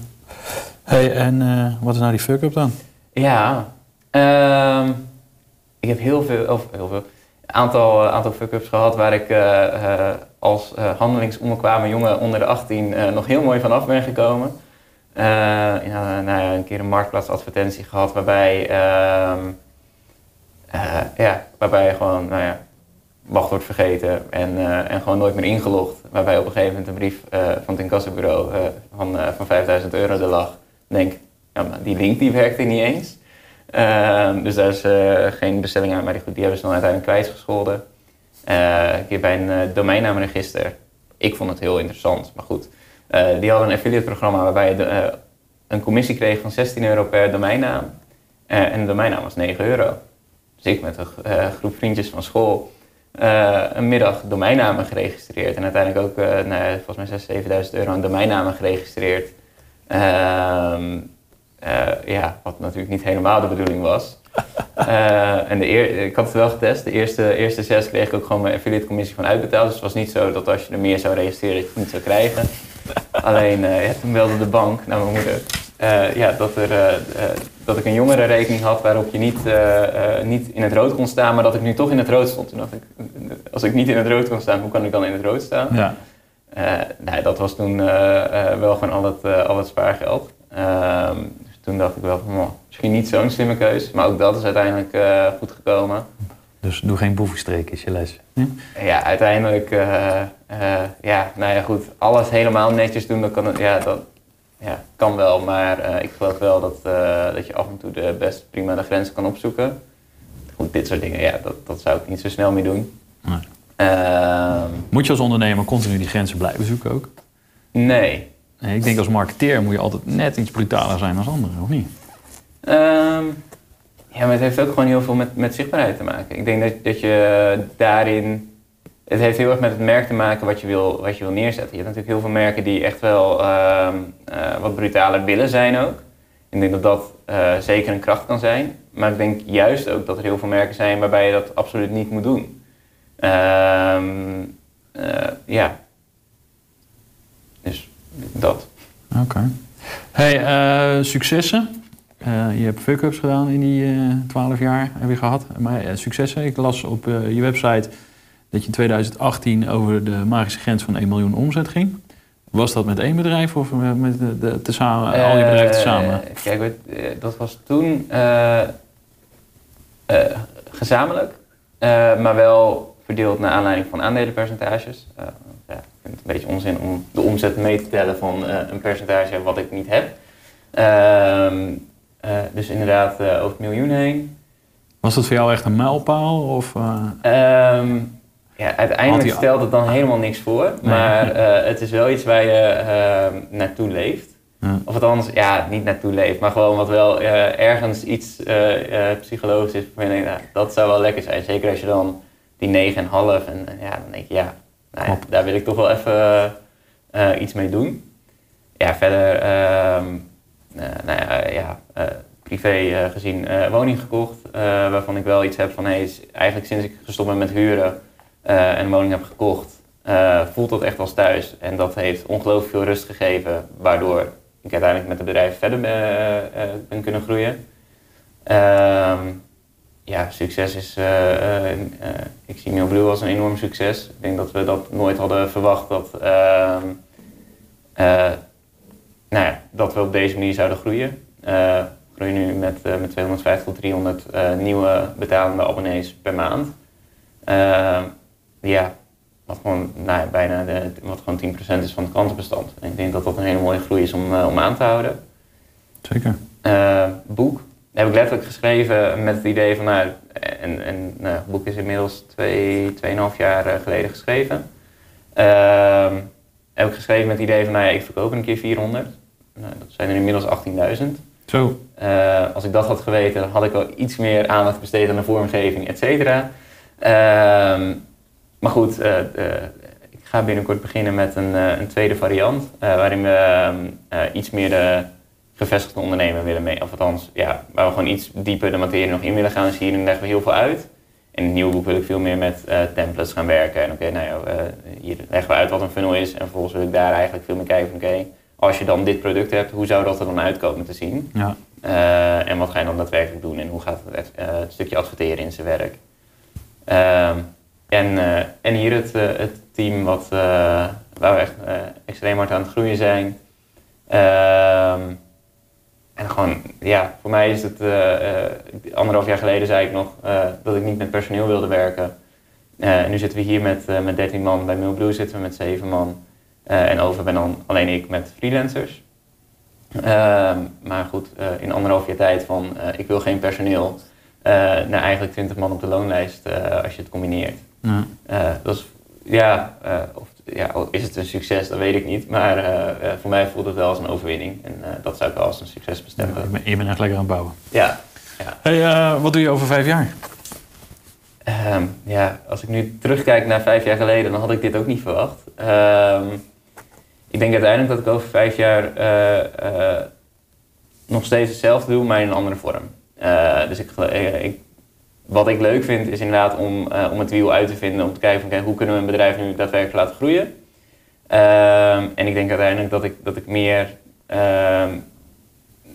Hey, en wat is nou die fuck-up dan? Ja, um, ik heb heel veel, of heel veel, aantal, aantal fuck-ups gehad waar ik als uh, handelingsonbekwamen jongen onder de 18 uh, eh, nog heel mooi vanaf ben gekomen. Ja, nou ja, een keer een marktplaatsadvertentie gehad waarbij, uh, ja, waarbij je gewoon nou ja, vergeten en, en gewoon nooit meer ingelogd. Waarbij op een gegeven moment een brief van het incassobureau van, van 5000 euro er lag. denk, ja, maar die link die werkte niet eens. Ehm, dus daar is geen bestelling aan, maar die, goed, die hebben ze dan uiteindelijk kwijtgescholden. Een keer bij een domeinnaamregister. Ik vond het heel interessant, maar goed. Die hadden een affiliate programma waarbij je een commissie kreeg van 16 euro per domeinnaam. en de domeinnaam was 9 euro. Dus ik met een groep vriendjes van school een middag domeinnamen geregistreerd. En uiteindelijk ook nou, volgens mij 6.000, 7.000 euro aan domeinnamen geregistreerd. Ehm, ja, wat natuurlijk niet helemaal de bedoeling was. Uh, en de eer, ik had het wel getest. De eerste, eerste zes kreeg ik ook gewoon mijn affiliate commissie van uitbetaald. Dus het was niet zo dat als je er meer zou registreren, dat je het niet zou krijgen. Alleen, uh, ja, toen belde de bank naar mijn moeder. Uh, ja, dat, er, dat ik een jongerenrekening had waarop je niet, niet in het rood kon staan, maar dat ik nu toch in het rood stond. Toen dacht ik, als ik niet in het rood kon staan, hoe kan ik dan in het rood staan? Ja. nee, dat was toen wel gewoon al het, al het spaargeld. Ehm, toen dacht ik wel van, misschien niet zo'n slimme keus. Maar ook dat is uiteindelijk goed gekomen. Dus doe geen boevenstreek is je les. Ja, uiteindelijk, uh, ja, nou ja, goed. Alles helemaal netjes doen, dat kan, ja, dat, ja, kan wel. Maar ik geloof wel dat, dat je af en toe de best prima de grenzen kan opzoeken. Goed, dit soort dingen, ja, dat, dat zou ik niet zo snel meer doen. Nee. Ehm, Moet je als ondernemer continu die grenzen blijven zoeken ook? Nee, ik denk als marketeer moet je altijd net iets brutaler zijn dan anderen, of niet? Um, ja, maar het heeft ook gewoon heel veel met, met zichtbaarheid te maken. Ik denk dat, dat je daarin... Het heeft heel erg met het merk te maken wat je wil, wat je wil neerzetten. Je hebt natuurlijk heel veel merken die echt wel uh, uh, wat brutaler willen zijn ook. Ik denk dat dat uh, zeker een kracht kan zijn. Maar ik denk juist ook dat er heel veel merken zijn waarbij je dat absoluut niet moet doen. Um, ja, dat. Oké. Hey, uh, successen. Uh, je hebt fuck-ups gedaan in die uh, eh, 12 jaar, heb je gehad. Maar successen. Ik las op je website dat je in 2018 over de magische grens van 1 miljoen omzet ging. Was dat met één bedrijf of met de, de, tezamen, al die bedrijven tezamen? Kijk, dat was toen gezamenlijk, maar wel verdeeld naar aanleiding van aandelenpercentages vind het een beetje onzin om de omzet mee te tellen van een percentage wat ik niet heb. Uh, dus inderdaad over het miljoen heen. Was dat voor jou echt een mijlpaal? Of, um, ja, uiteindelijk die... stelt het dan helemaal niks voor. Nee. Maar het is wel iets waar je ehm, naartoe leeft. Ja. Of althans, ja, niet naartoe leeft, maar gewoon wat wel ergens iets psychologisch is. Nou, dat zou wel lekker zijn. Zeker als je dan die 9,5 en, en ja, dan denk je ja, nou ja, daar wil ik toch wel even iets mee doen. Ja, verder, uh, nou ja, ja privé gezien woning gekocht. waarvan ik wel iets heb van, hey, eigenlijk sinds ik gestopt ben met huren en een woning heb gekocht, voelt dat echt als thuis. En dat heeft ongelooflijk veel rust gegeven, waardoor ik uiteindelijk met het bedrijf verder ben, ben kunnen groeien. Ehm, ja, succes is. Uh, ik zie MailBlue als een enorm succes. Ik denk dat we dat nooit hadden verwacht dat, ehm, nou ja, dat we op deze manier zouden groeien. we groeien nu met, met 250 tot 300 nieuwe betalende abonnees per maand. Ja, wat gewoon nou ja, bijna de, wat gewoon 10% is van het klantenbestand. En ik denk dat dat een hele mooie groei is om, om aan te houden. Zeker. Eh, boek. heb ik letterlijk geschreven met het idee van, nou, en, en nou, het boek is inmiddels twee, tweeënhalf jaar eh, geleden geschreven. Ehm, heb ik geschreven met het idee van, nou ja, ik verkoop een keer 400. Nou, dat zijn er inmiddels 18.000. Zo. Uh, als ik dat had geweten, had ik wel iets meer aandacht besteed aan de vormgeving, et cetera. Ehm, maar goed, uh, ik ga binnenkort beginnen met een, een tweede variant, waarin we ehm, iets meer de gevestigde ondernemer willen mee. Of althans, ja, waar we gewoon iets dieper de materie nog in willen gaan. Dus hierin leggen we heel veel uit. In het nieuwe boek wil ik veel meer met uh, templates gaan werken. En oké, nou ja, uh, hier leggen we uit wat een funnel is. En vervolgens wil ik daar eigenlijk veel meer kijken van oké, als je dan dit product hebt, hoe zou dat er dan uitkomen te zien? Ja. Uh, en wat ga je dan daadwerkelijk doen en hoe gaat het, het stukje adverteren in zijn werk? En, en hier het, het team wat, waar we echt extreem hard aan het groeien zijn. Ehm, en gewoon, ja, voor mij is het, anderhalf jaar geleden zei ik nog dat ik niet met personeel wilde werken. nu zitten we hier met, met 13 man, bij Milblue zitten we met 7 man. en over ben dan alleen ik met freelancers. Ehm, maar goed, in anderhalf jaar tijd van ik wil geen personeel, naar eigenlijk 20 man op de loonlijst als je het combineert. Ja. dat is, ja, of ja, is het een succes, dat weet ik niet. Maar uh, voor mij voelt het wel als een overwinning. En dat zou ik wel als een succes bestempelen. Ja, je bent echt lekker aan het bouwen. Ja. ja. Hey, wat doe je over vijf jaar? Um, ja, als ik nu terugkijk naar vijf jaar geleden, dan had ik dit ook niet verwacht. Um, ik denk uiteindelijk dat ik over vijf jaar nog steeds hetzelfde doe, maar in een andere vorm. dus ik, ik wat ik leuk vind is inderdaad om, uh, om het wiel uit te vinden. Om te kijken van hoe kunnen we een bedrijf nu daadwerkelijk laten groeien. Um, en ik denk uiteindelijk dat ik, dat ik meer um,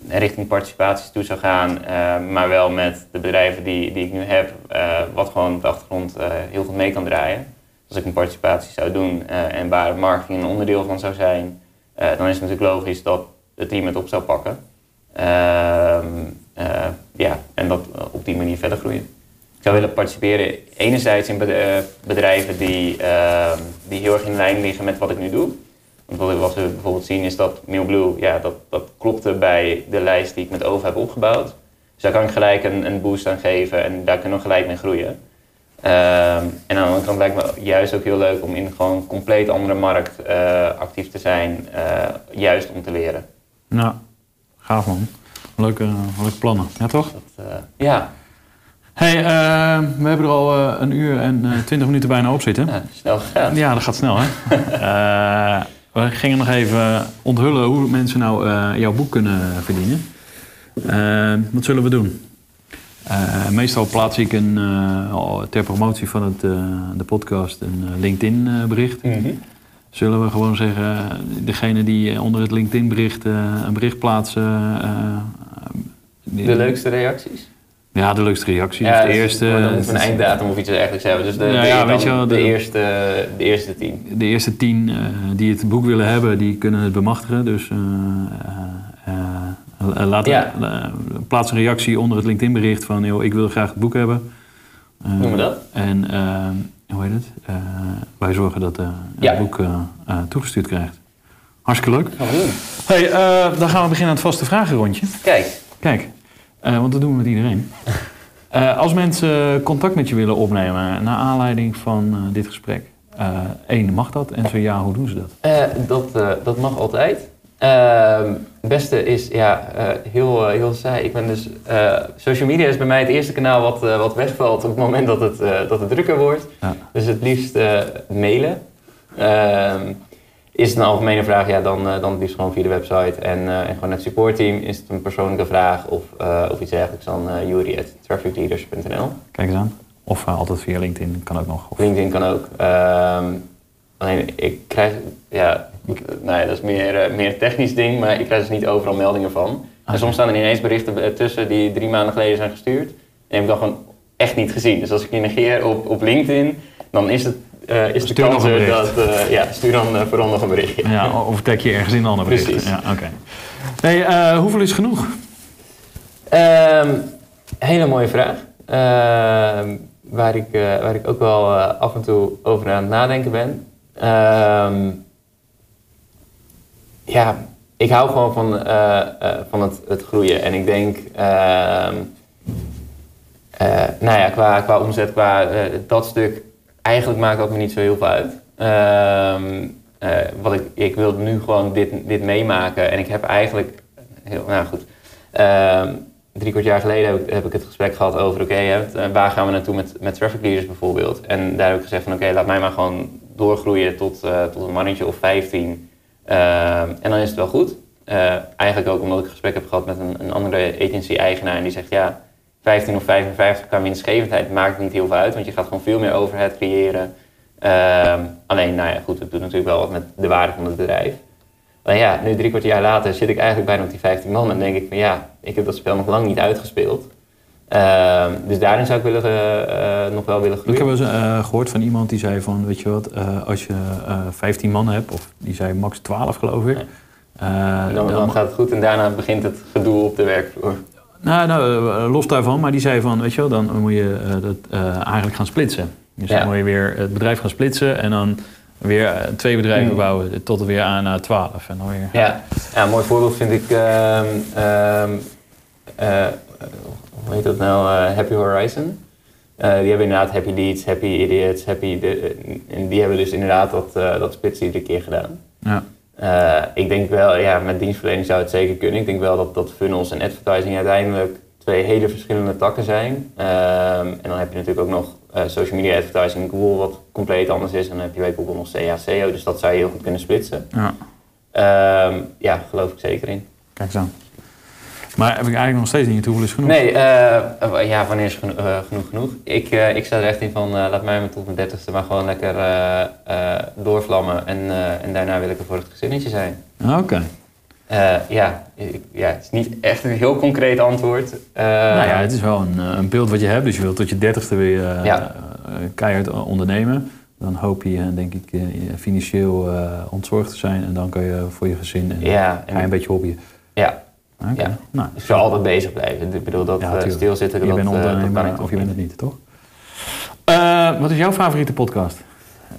richting participaties toe zou gaan. Uh, maar wel met de bedrijven die, die ik nu heb. Uh, wat gewoon de achtergrond heel goed mee kan draaien. Als ik een participatie zou doen en waar marketing een onderdeel van zou zijn. dan is het natuurlijk logisch dat het team het op zou pakken. ja, en dat op die manier verder groeien zou willen participeren enerzijds in bedrijven die, uh, die heel erg in lijn liggen met wat ik nu doe. Want wat we bijvoorbeeld zien is dat Mailblue, ja, dat, dat klopte bij de lijst die ik met over heb opgebouwd. Dus daar kan ik gelijk een, een boost aan geven en daar kunnen we gelijk mee groeien. Uh, en aan de andere kant lijkt me juist ook heel leuk om in gewoon een compleet andere markt uh, actief te zijn, uh, juist om te leren. Nou, gaaf man. Leuke, leuke plannen, ja toch? Dat, ja, Hey, uh, we hebben er al uh, een uur en uh, twintig minuten bijna op zitten. Ja, snel gegaan. Ja, dat gaat snel hè. we gingen nog even onthullen hoe mensen nou jouw boek kunnen verdienen. wat zullen we doen? meestal plaats ik een, ter promotie van het, de podcast een LinkedIn bericht. Mm -hmm. Zullen we gewoon zeggen, degene die onder het LinkedIn bericht een bericht plaatsen... de leukste reacties? Ja, de leukste reactie. Ja, de eerste, een einddatum of iets dergelijks hebben. Dus de, ja, weet je wel, de, de, eerste, de eerste tien. De eerste tien uh, die het boek willen hebben, die kunnen het bemachtigen. Dus uh, uh, laat ja. plaats een reactie onder het LinkedIn bericht van... Joh, ik wil graag het boek hebben. Noem we dat? En hoe heet het? wij zorgen dat het boek toegestuurd krijgt. Hartstikke leuk. Hey, dan gaan we beginnen aan het vaste vragenrondje. Kijk. Kijk. Uh, want dat doen we met iedereen. Uh, als mensen contact met je willen opnemen naar aanleiding van uh, dit gesprek, één, mag dat? En zo ja, hoe doen ze dat? dat, dat mag altijd. Ehm, het beste is, ja, heel, heel saai. Ik ben dus, social media is bij mij het eerste kanaal wat, wat wegvalt op het moment dat het, dat het drukker wordt. Ja. Dus het liefst mailen. Ehm, is het een algemene vraag, ja, dan, uh, dan het liefst gewoon via de website. En, uh, en gewoon het supportteam. Is het een persoonlijke vraag of, uh, of iets dergelijks, dan uh. Kijk eens aan. Of altijd via LinkedIn, kan ook nog. Of... LinkedIn kan ook. Um, alleen, ik krijg, ja, nou ja, dat is meer, meer een technisch ding, maar ik krijg dus niet overal meldingen van. Ah. En soms staan er ineens berichten tussen die drie maanden geleden zijn gestuurd. En heb ik dan gewoon echt niet gezien. Dus als ik je negeer op, op LinkedIn, dan is het uh, is stuur de kans dat... Uh, ja, stuur dan uh, vooral nog een berichtje. Ja, of tag je ergens in een ander bericht. Precies. Ja, oké. Okay. hoeveel is genoeg? Um, hele mooie vraag. Ehm, waar, ik, waar ik ook wel af en toe over aan het nadenken ben. Um, ja, ik hou gewoon van, eh, eh, van het, het groeien. En ik denk, ehm, eh, nou ja, qua, qua omzet, qua eh, dat stuk, eigenlijk maakt dat me niet zo heel veel uit. Ehm, eh, wat ik, ik wil nu gewoon dit, dit meemaken. En ik heb eigenlijk, heel, nou goed, Ehm, drie kwart jaar geleden heb ik, het gesprek gehad over, oké, eh, waar gaan we naartoe met, met traffic leaders bijvoorbeeld? En daar heb ik gezegd van, oké, laat mij maar gewoon doorgroeien tot, eh, tot een mannetje of 15. Ehm, en dan is het wel goed. Eigenlijk ook omdat ik een gesprek heb gehad met een, een andere agency-eigenaar en die zegt, ja, 15 of 55 qua winstgevendheid maakt niet heel veel uit, want je gaat gewoon veel meer overhead creëren. Ehm, alleen, nou ja, goed, het doet natuurlijk wel wat met de waarde van het bedrijf. Maar ja, nu drie kwart jaar later zit ik eigenlijk bijna op die 15 man en denk ik van ja, ik heb dat spel nog lang niet uitgespeeld. Ehm, dus daarin zou ik willen, eh, eh, nog wel willen Ik groeien. heb wel eens eh, gehoord van iemand die zei van, weet je wat, als je eh 15 man hebt, of die zei max 12 geloof ik. dan, dan gaat het goed en daarna begint het gedoe op de werkvloer. Nou, nou eh, los daarvan, maar die zei van, weet je wel, dan moet je eh, dat eh, eigenlijk gaan splitsen. Dus Ja. dan moet je weer het bedrijf gaan splitsen en dan weer eh, twee bedrijven Hmm. bouwen tot weer aan naar 12. En dan weer... Ja, ja een mooi voorbeeld vind ik, ehm, ehm, eh, hoe heet dat nou, Eh, Happy Horizon. Eh, die hebben inderdaad Happy Leads, Happy Idiots, Happy... De, en die hebben dus inderdaad dat, eh dat splitsen iedere keer gedaan. Ja. Eh, ik denk wel, ja, met dienstverlening zou het zeker kunnen. Ik denk wel dat, dat funnels en advertising uiteindelijk twee hele verschillende takken zijn. Ehm, en dan heb je natuurlijk ook nog eh, social media advertising, Google, wat compleet anders is. En dan heb je bij Google nog CA, SEO, dus dat zou je heel goed kunnen splitsen. ja, Ehm, ja, geloof ik zeker in. kijk aan. Maar heb ik eigenlijk nog steeds niet, hoeveel is genoeg? Nee, eh, ja, wanneer is geno- eh, genoeg genoeg? Ik, eh, ik sta er echt in van, laat mij maar tot mijn dertigste maar gewoon lekker doorvlammen. En, en daarna wil ik er voor het gezinnetje zijn. Oké. Eh, ja, ik, ja, het is niet echt een heel concreet antwoord. Nou ja, het is wel een, een beeld wat je hebt. Dus je wilt tot je dertigste weer Ja. keihard ondernemen. Dan hoop je, denk ik, financieel ontzorgd te zijn. En dan kan je voor je gezin en Ja, je een en, beetje hobbyen. ja, Ja. Nou, ik zou altijd bezig blijven. Ik bedoel, dat Ja, eh, stilzitten, je dat, bent eh, dat ondernemer of je bent het niet, toch? Eh, wat is jouw favoriete podcast?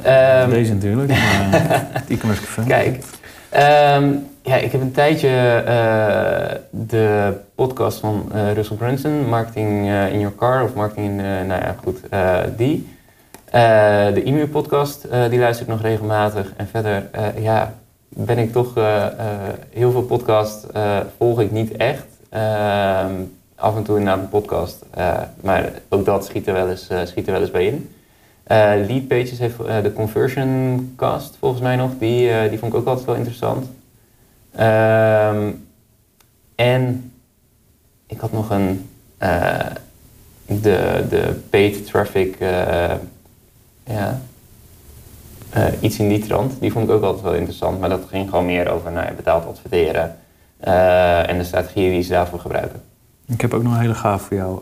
Ehm, Deze natuurlijk. maar, het e-commerce café. Kijk, ehm, ja, ik heb een tijdje de podcast van eh, Russell Brunson, Marketing in Your Car, of Marketing in, nou ja, goed, die. De e-mail podcast, die luister ik nog regelmatig. En verder, ja, ben ik toch, eh, eh, heel veel podcast eh, volg ik niet echt. Ehm, af en toe inderdaad een podcast, maar ook dat schiet er wel eens, schiet er wel eens bij in. Eh Lead Pages heeft de Conversion Cast volgens mij nog. Die, die vond ik ook altijd wel interessant. Ehm, en ik had nog een... de, de paid traffic... ja, eh, iets in die trant. Die vond ik ook altijd wel interessant. Maar dat ging gewoon meer over nou ja, betaald adverteren. eh, en de strategieën die ze daarvoor gebruiken. Ik heb ook nog een hele gaaf voor jou.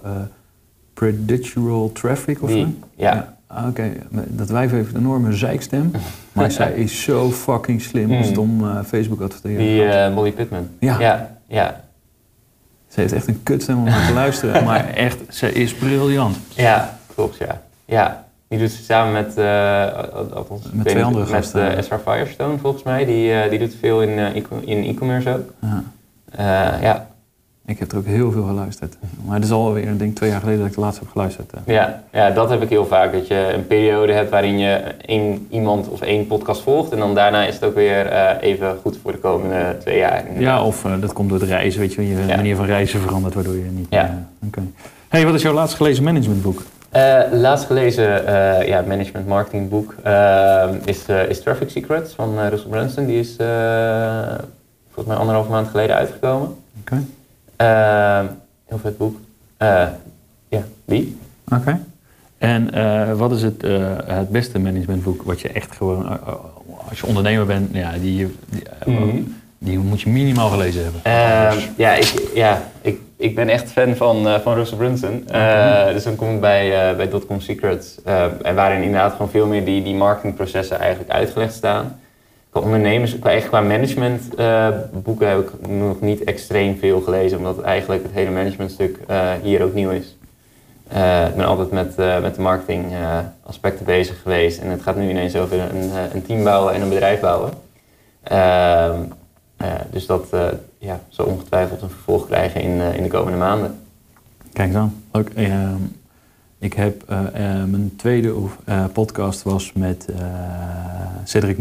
predictual traffic of zo? Ja. Ah, Oké, dat wijf heeft een enorme zeikstem. Maar zij is zo fucking slim als het om Facebook adverteren Die Molly Pittman. Ja. ja, ja. Ze heeft echt een kutstem om naar te luisteren. Maar echt, ze is briljant. Ja, klopt, ja. Ja, die doet ze samen met, eh, althans, ik weet twee andere met gasten. eh, Ezra Firestone volgens mij. Die, eh, die doet veel in eh, in e-commerce ook. Ja. Eh, ja, Ik heb er ook heel veel geluisterd. Maar het is alweer, ik denk twee jaar geleden dat ik de laatste heb geluisterd. eh. ja, ja, dat heb ik heel vaak. Dat je een periode hebt waarin je één iemand of één podcast volgt. En dan daarna is het ook weer eh, even goed voor de komende twee jaar. Ja, of eh, dat komt door het reizen, weet je. Je Ja. manier van reizen verandert, waardoor je niet... Ja. eh, Oké. hey, wat is jouw laatst gelezen managementboek? Eh, laatst gelezen eh, ja, management marketing boek eh, is, is Traffic Secrets van Russell Brunson. Die is volgens mij anderhalf maand geleden uitgekomen. Oké. Eh, heel vet boek. Ja, die. Oké. En wat is het, het beste managementboek wat je echt gewoon, als je ondernemer bent, ja, die, die, Mhm. die moet je minimaal gelezen hebben. Ehm, ja, ik, ja ik, ik ben echt fan van, eh, van Russell Brunson. Eh, Dus dan kom ik bij, uh, bij Dotcom Secrets. eh, en waarin inderdaad gewoon veel meer die, die marketingprocessen eigenlijk uitgelegd staan. Qua ondernemers, qua, echt qua management eh, boeken heb ik nog niet extreem veel gelezen. Omdat eigenlijk het hele managementstuk eh, hier ook nieuw is. Eh, ik ben altijd met, eh, met de marketing eh, aspecten bezig geweest. En het gaat nu ineens over een, eh, een team bouwen en een bedrijf bouwen. Ehm, Eh, dus dat eh, ja, zal ongetwijfeld een vervolg krijgen in, eh, in de komende maanden. Kijk dan. Ook, ehm, ik heb eh, eh, mijn tweede podcast was met Cedric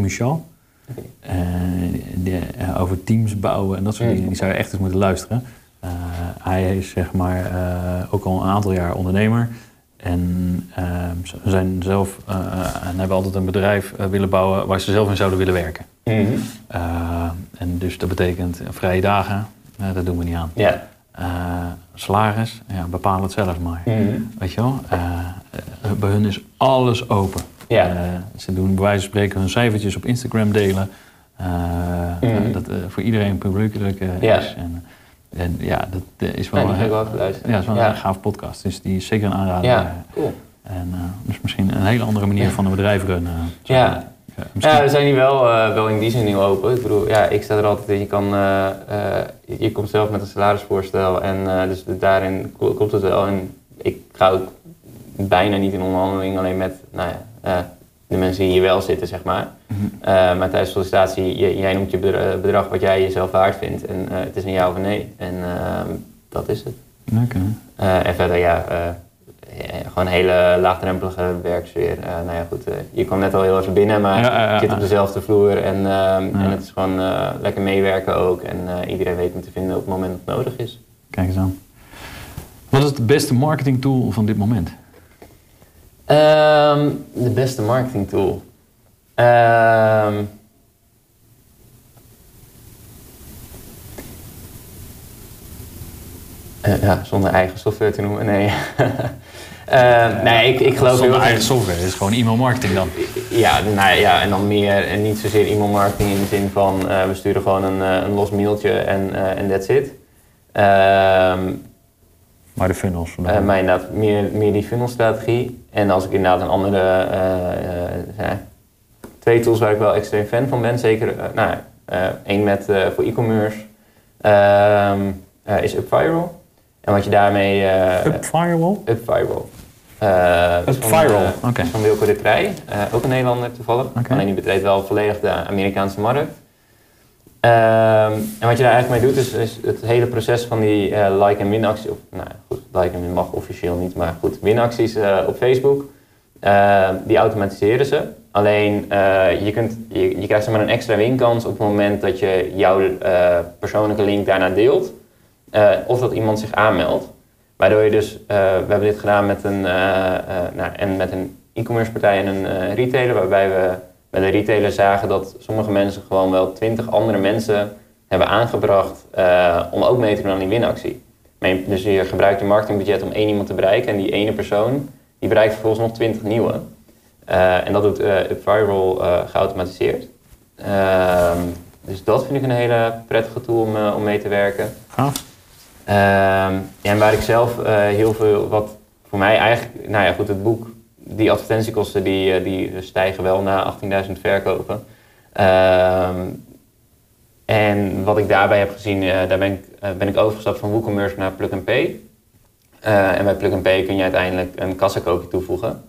eh, over teams bouwen en dat soort Mm. dingen. Die zou je echt eens moeten luisteren. Hij is zeg maar ook al een aantal jaar ondernemer. En ze zijn zelf en hebben altijd een bedrijf willen bouwen waar ze zelf in zouden willen werken. Eh, en dus dat betekent vrije dagen, eh, dat doen we niet aan. Ja. Eh, salaris, ja, bepaal het zelf maar. Mhm. Weet je wel? Bij hun is alles open. Ja. Ze doen bij wijze van spreken hun cijfertjes op Instagram delen. Mhm. dat voor iedereen publiekelijk is. En, en ja, dat is wel, een, wel geluisterd. ja, is wel Ja. een gaaf podcast. Dus die is zeker een aanrader. Ja, cool. En dus misschien een hele andere manier van een bedrijf runnen. Ja. Ja, we zijn hier wel, eh, wel in die zin heel open. Ik bedoel, ja, ik sta er altijd in. Je, kan, eh, eh, je komt zelf met een salarisvoorstel en dus daarin klopt het wel. En ik ga ook bijna niet in onderhandeling, alleen met nou ja, de mensen die hier wel zitten, zeg maar. Mhm. Maar tijdens sollicitatie, jij noemt je bedra- bedrag wat jij jezelf waard vindt. En het is een ja of een nee. En ehm, dat is het. Oké. En verder, ja, ja, gewoon een hele laagdrempelige werksfeer. Eh, nou ja, goed, eh, je kwam net al heel even binnen, maar Ja, je zit op dezelfde vloer en, ehm, en het is gewoon eh, lekker meewerken ook. En eh, iedereen weet me te vinden op het moment dat het nodig is. Kijk eens aan. Wat is de beste marketing tool van dit moment? Ehm, de beste marketing tool. Ehm, eh, ja, zonder eigen software te noemen, nee. Ehm, nee, ik, ik geloof Zonder eigen software. Het is gewoon e-mail marketing dan. Ja, nou ja, en dan meer, en niet zozeer e-mail marketing in de zin van eh, we sturen gewoon een, eh, een los mailtje en eh, en that's it. Ehm, Maar de funnels. eh, maar inderdaad, meer, meer die funnelstrategie. En als ik inderdaad een andere, twee tools waar ik wel extreem fan van ben, zeker, nou, één met voor e-commerce, ehm, eh, is UpViral. En wat je daarmee... eh, Up firewall? Eh, is van, UpViral, eh, oké. Van Wilco de Krij, ook een Nederlander toevallig. Alleen die betreedt wel volledig de Amerikaanse markt. Ehm, en wat je daar eigenlijk mee doet, is, is het hele proces van die like- en winactie. Of, nou goed, like en win mag officieel niet, maar goed, winacties op Facebook. eh, die automatiseren ze. Alleen je, kunt, je, je krijgt zeg maar een extra winkans op het moment dat je jouw persoonlijke link daarna deelt. Eh, of dat iemand zich aanmeldt. Waardoor je dus, eh, we hebben dit gedaan met een, eh, nou, en met een e-commerce partij en een retailer, waarbij we bij de retailer zagen dat sommige mensen gewoon wel twintig andere mensen hebben aangebracht om ook mee te doen aan die winactie. Dus je gebruikt je marketingbudget om één iemand te bereiken en die ene persoon die bereikt vervolgens nog twintig nieuwe. En dat doet eh UpViral eh geautomatiseerd. Ehm, dus dat vind ik een hele prettige tool om, om mee te werken. Gaaf. Ehm, en waar ik zelf eh, heel veel, wat voor mij eigenlijk, nou ja goed, het boek, die advertentiekosten die, eh, die stijgen wel na 18.000 verkopen. Ehm, en wat ik daarbij heb gezien, eh, daar ben ik, ben ik overgestapt van WooCommerce naar Plug and Pay. En bij Plug and Pay kun je uiteindelijk een kassakoopje toevoegen.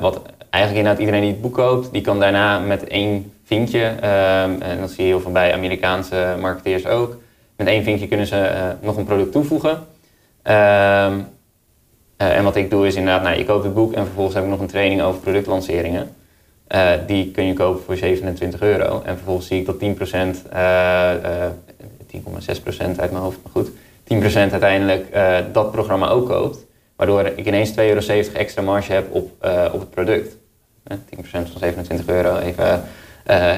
Wat eigenlijk inderdaad iedereen die het boek koopt, die kan daarna met één vinkje, ehm, en dat zie je heel veel bij Amerikaanse marketeers ook, met één vinkje kunnen ze eh, nog een product toevoegen. Ehm, eh, en wat ik doe is inderdaad, nou, je koopt het boek en vervolgens heb ik nog een training over productlanceringen. Eh, die kun je kopen voor 27 euro. En vervolgens zie ik dat 10%, eh eh 10,6% uit mijn hoofd, maar goed, 10% uiteindelijk dat programma ook koopt. Waardoor ik ineens 2,70 euro extra marge heb op, op het product. Eh, 10% van 27 euro, even,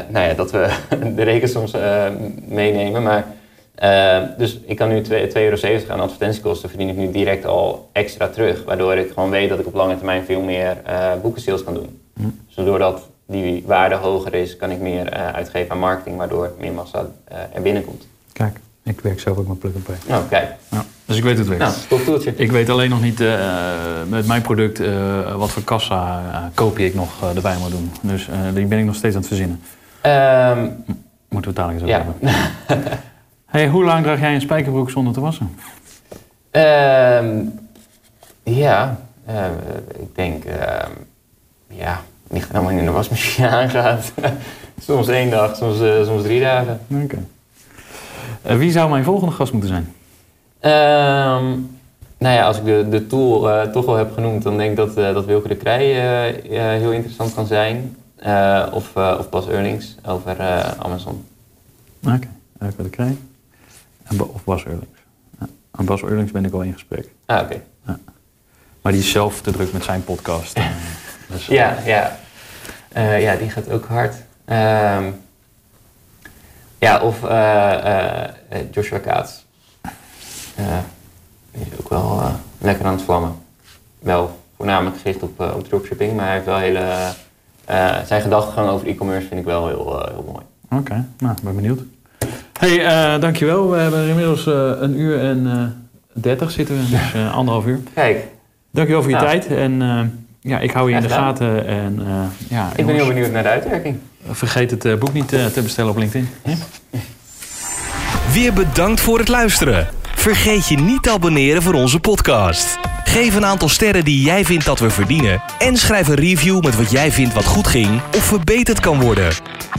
nou ja, dat we de rekensoms eh meenemen. Maar, eh, dus ik kan nu 2,70 euro aan advertentiekosten, verdien ik nu direct al extra terug. Waardoor ik gewoon weet dat ik op lange termijn veel meer eh boekensales kan doen. Dus doordat die waarde hoger is, kan ik meer eh, uitgeven aan marketing, waardoor meer massa eh, er binnenkomt. Kijk, ik werk zelf ook met Plug and Play. Nou, kijk. Ja, dus ik weet het werkt. Nou, tof toeltje. Ik weet alleen nog niet met mijn product wat voor kassa uh, koopje ik nog uh, erbij moet doen. Dus uh, die ben ik nog steeds aan het verzinnen. Um, Moeten we het dadelijk eens over ja. hebben. hey, hoe lang draag jij een spijkerbroek zonder te wassen? Um, ja, uh, ik denk, ja, niet helemaal in de wasmachine aangaat. soms één dag, soms, uh, soms drie dagen. Oké. Okay. Eh, wie zou mijn volgende gast moeten zijn? Ehm, nou ja, als ik de, de tool eh, toch al heb genoemd, dan denk ik dat, eh, dat Wilke de Krij eh, eh, heel interessant kan zijn. Eh, of, eh, of Bas Earnings over eh, Amazon. Oké, Elke de Krij. Of Bas Eurlings. Ja. Aan Bas Eurlings ben ik al in gesprek. Ah, oké. Maar die is zelf te druk met zijn podcast. Dus, eh, Ja, ja. Eh, ja, die gaat ook hard. Ehm, ja, of eh, Joshua Kaats. Die is ook wel lekker aan het vlammen. Wel voornamelijk gericht op, op dropshipping, maar hij heeft wel hele... eh, zijn gedachtegang over e-commerce vind ik wel heel, heel mooi. Oké, nou, ben benieuwd. Hey, eh, dankjewel. We hebben inmiddels eh, een uur en eh 30 zitten we, dus eh, anderhalf uur. Kijk, Dankjewel voor je Ja. tijd. En eh, ja, ik hou je in de gaten. En eh, ja, ik ben heel benieuwd naar de uitwerking. vergeet het eh, boek niet te bestellen op LinkedIn. Weer bedankt voor het luisteren. Vergeet je niet te abonneren voor onze podcast. Geef een aantal sterren die jij vindt dat we verdienen. En schrijf een review met wat jij vindt wat goed ging of verbeterd kan worden.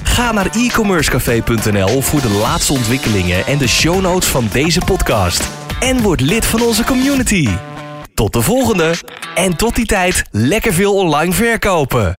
Ga naar e-commercecafé.nl voor de laatste ontwikkelingen en de show notes van deze podcast. En word lid van onze community. Tot de volgende. En tot die tijd lekker veel online verkopen.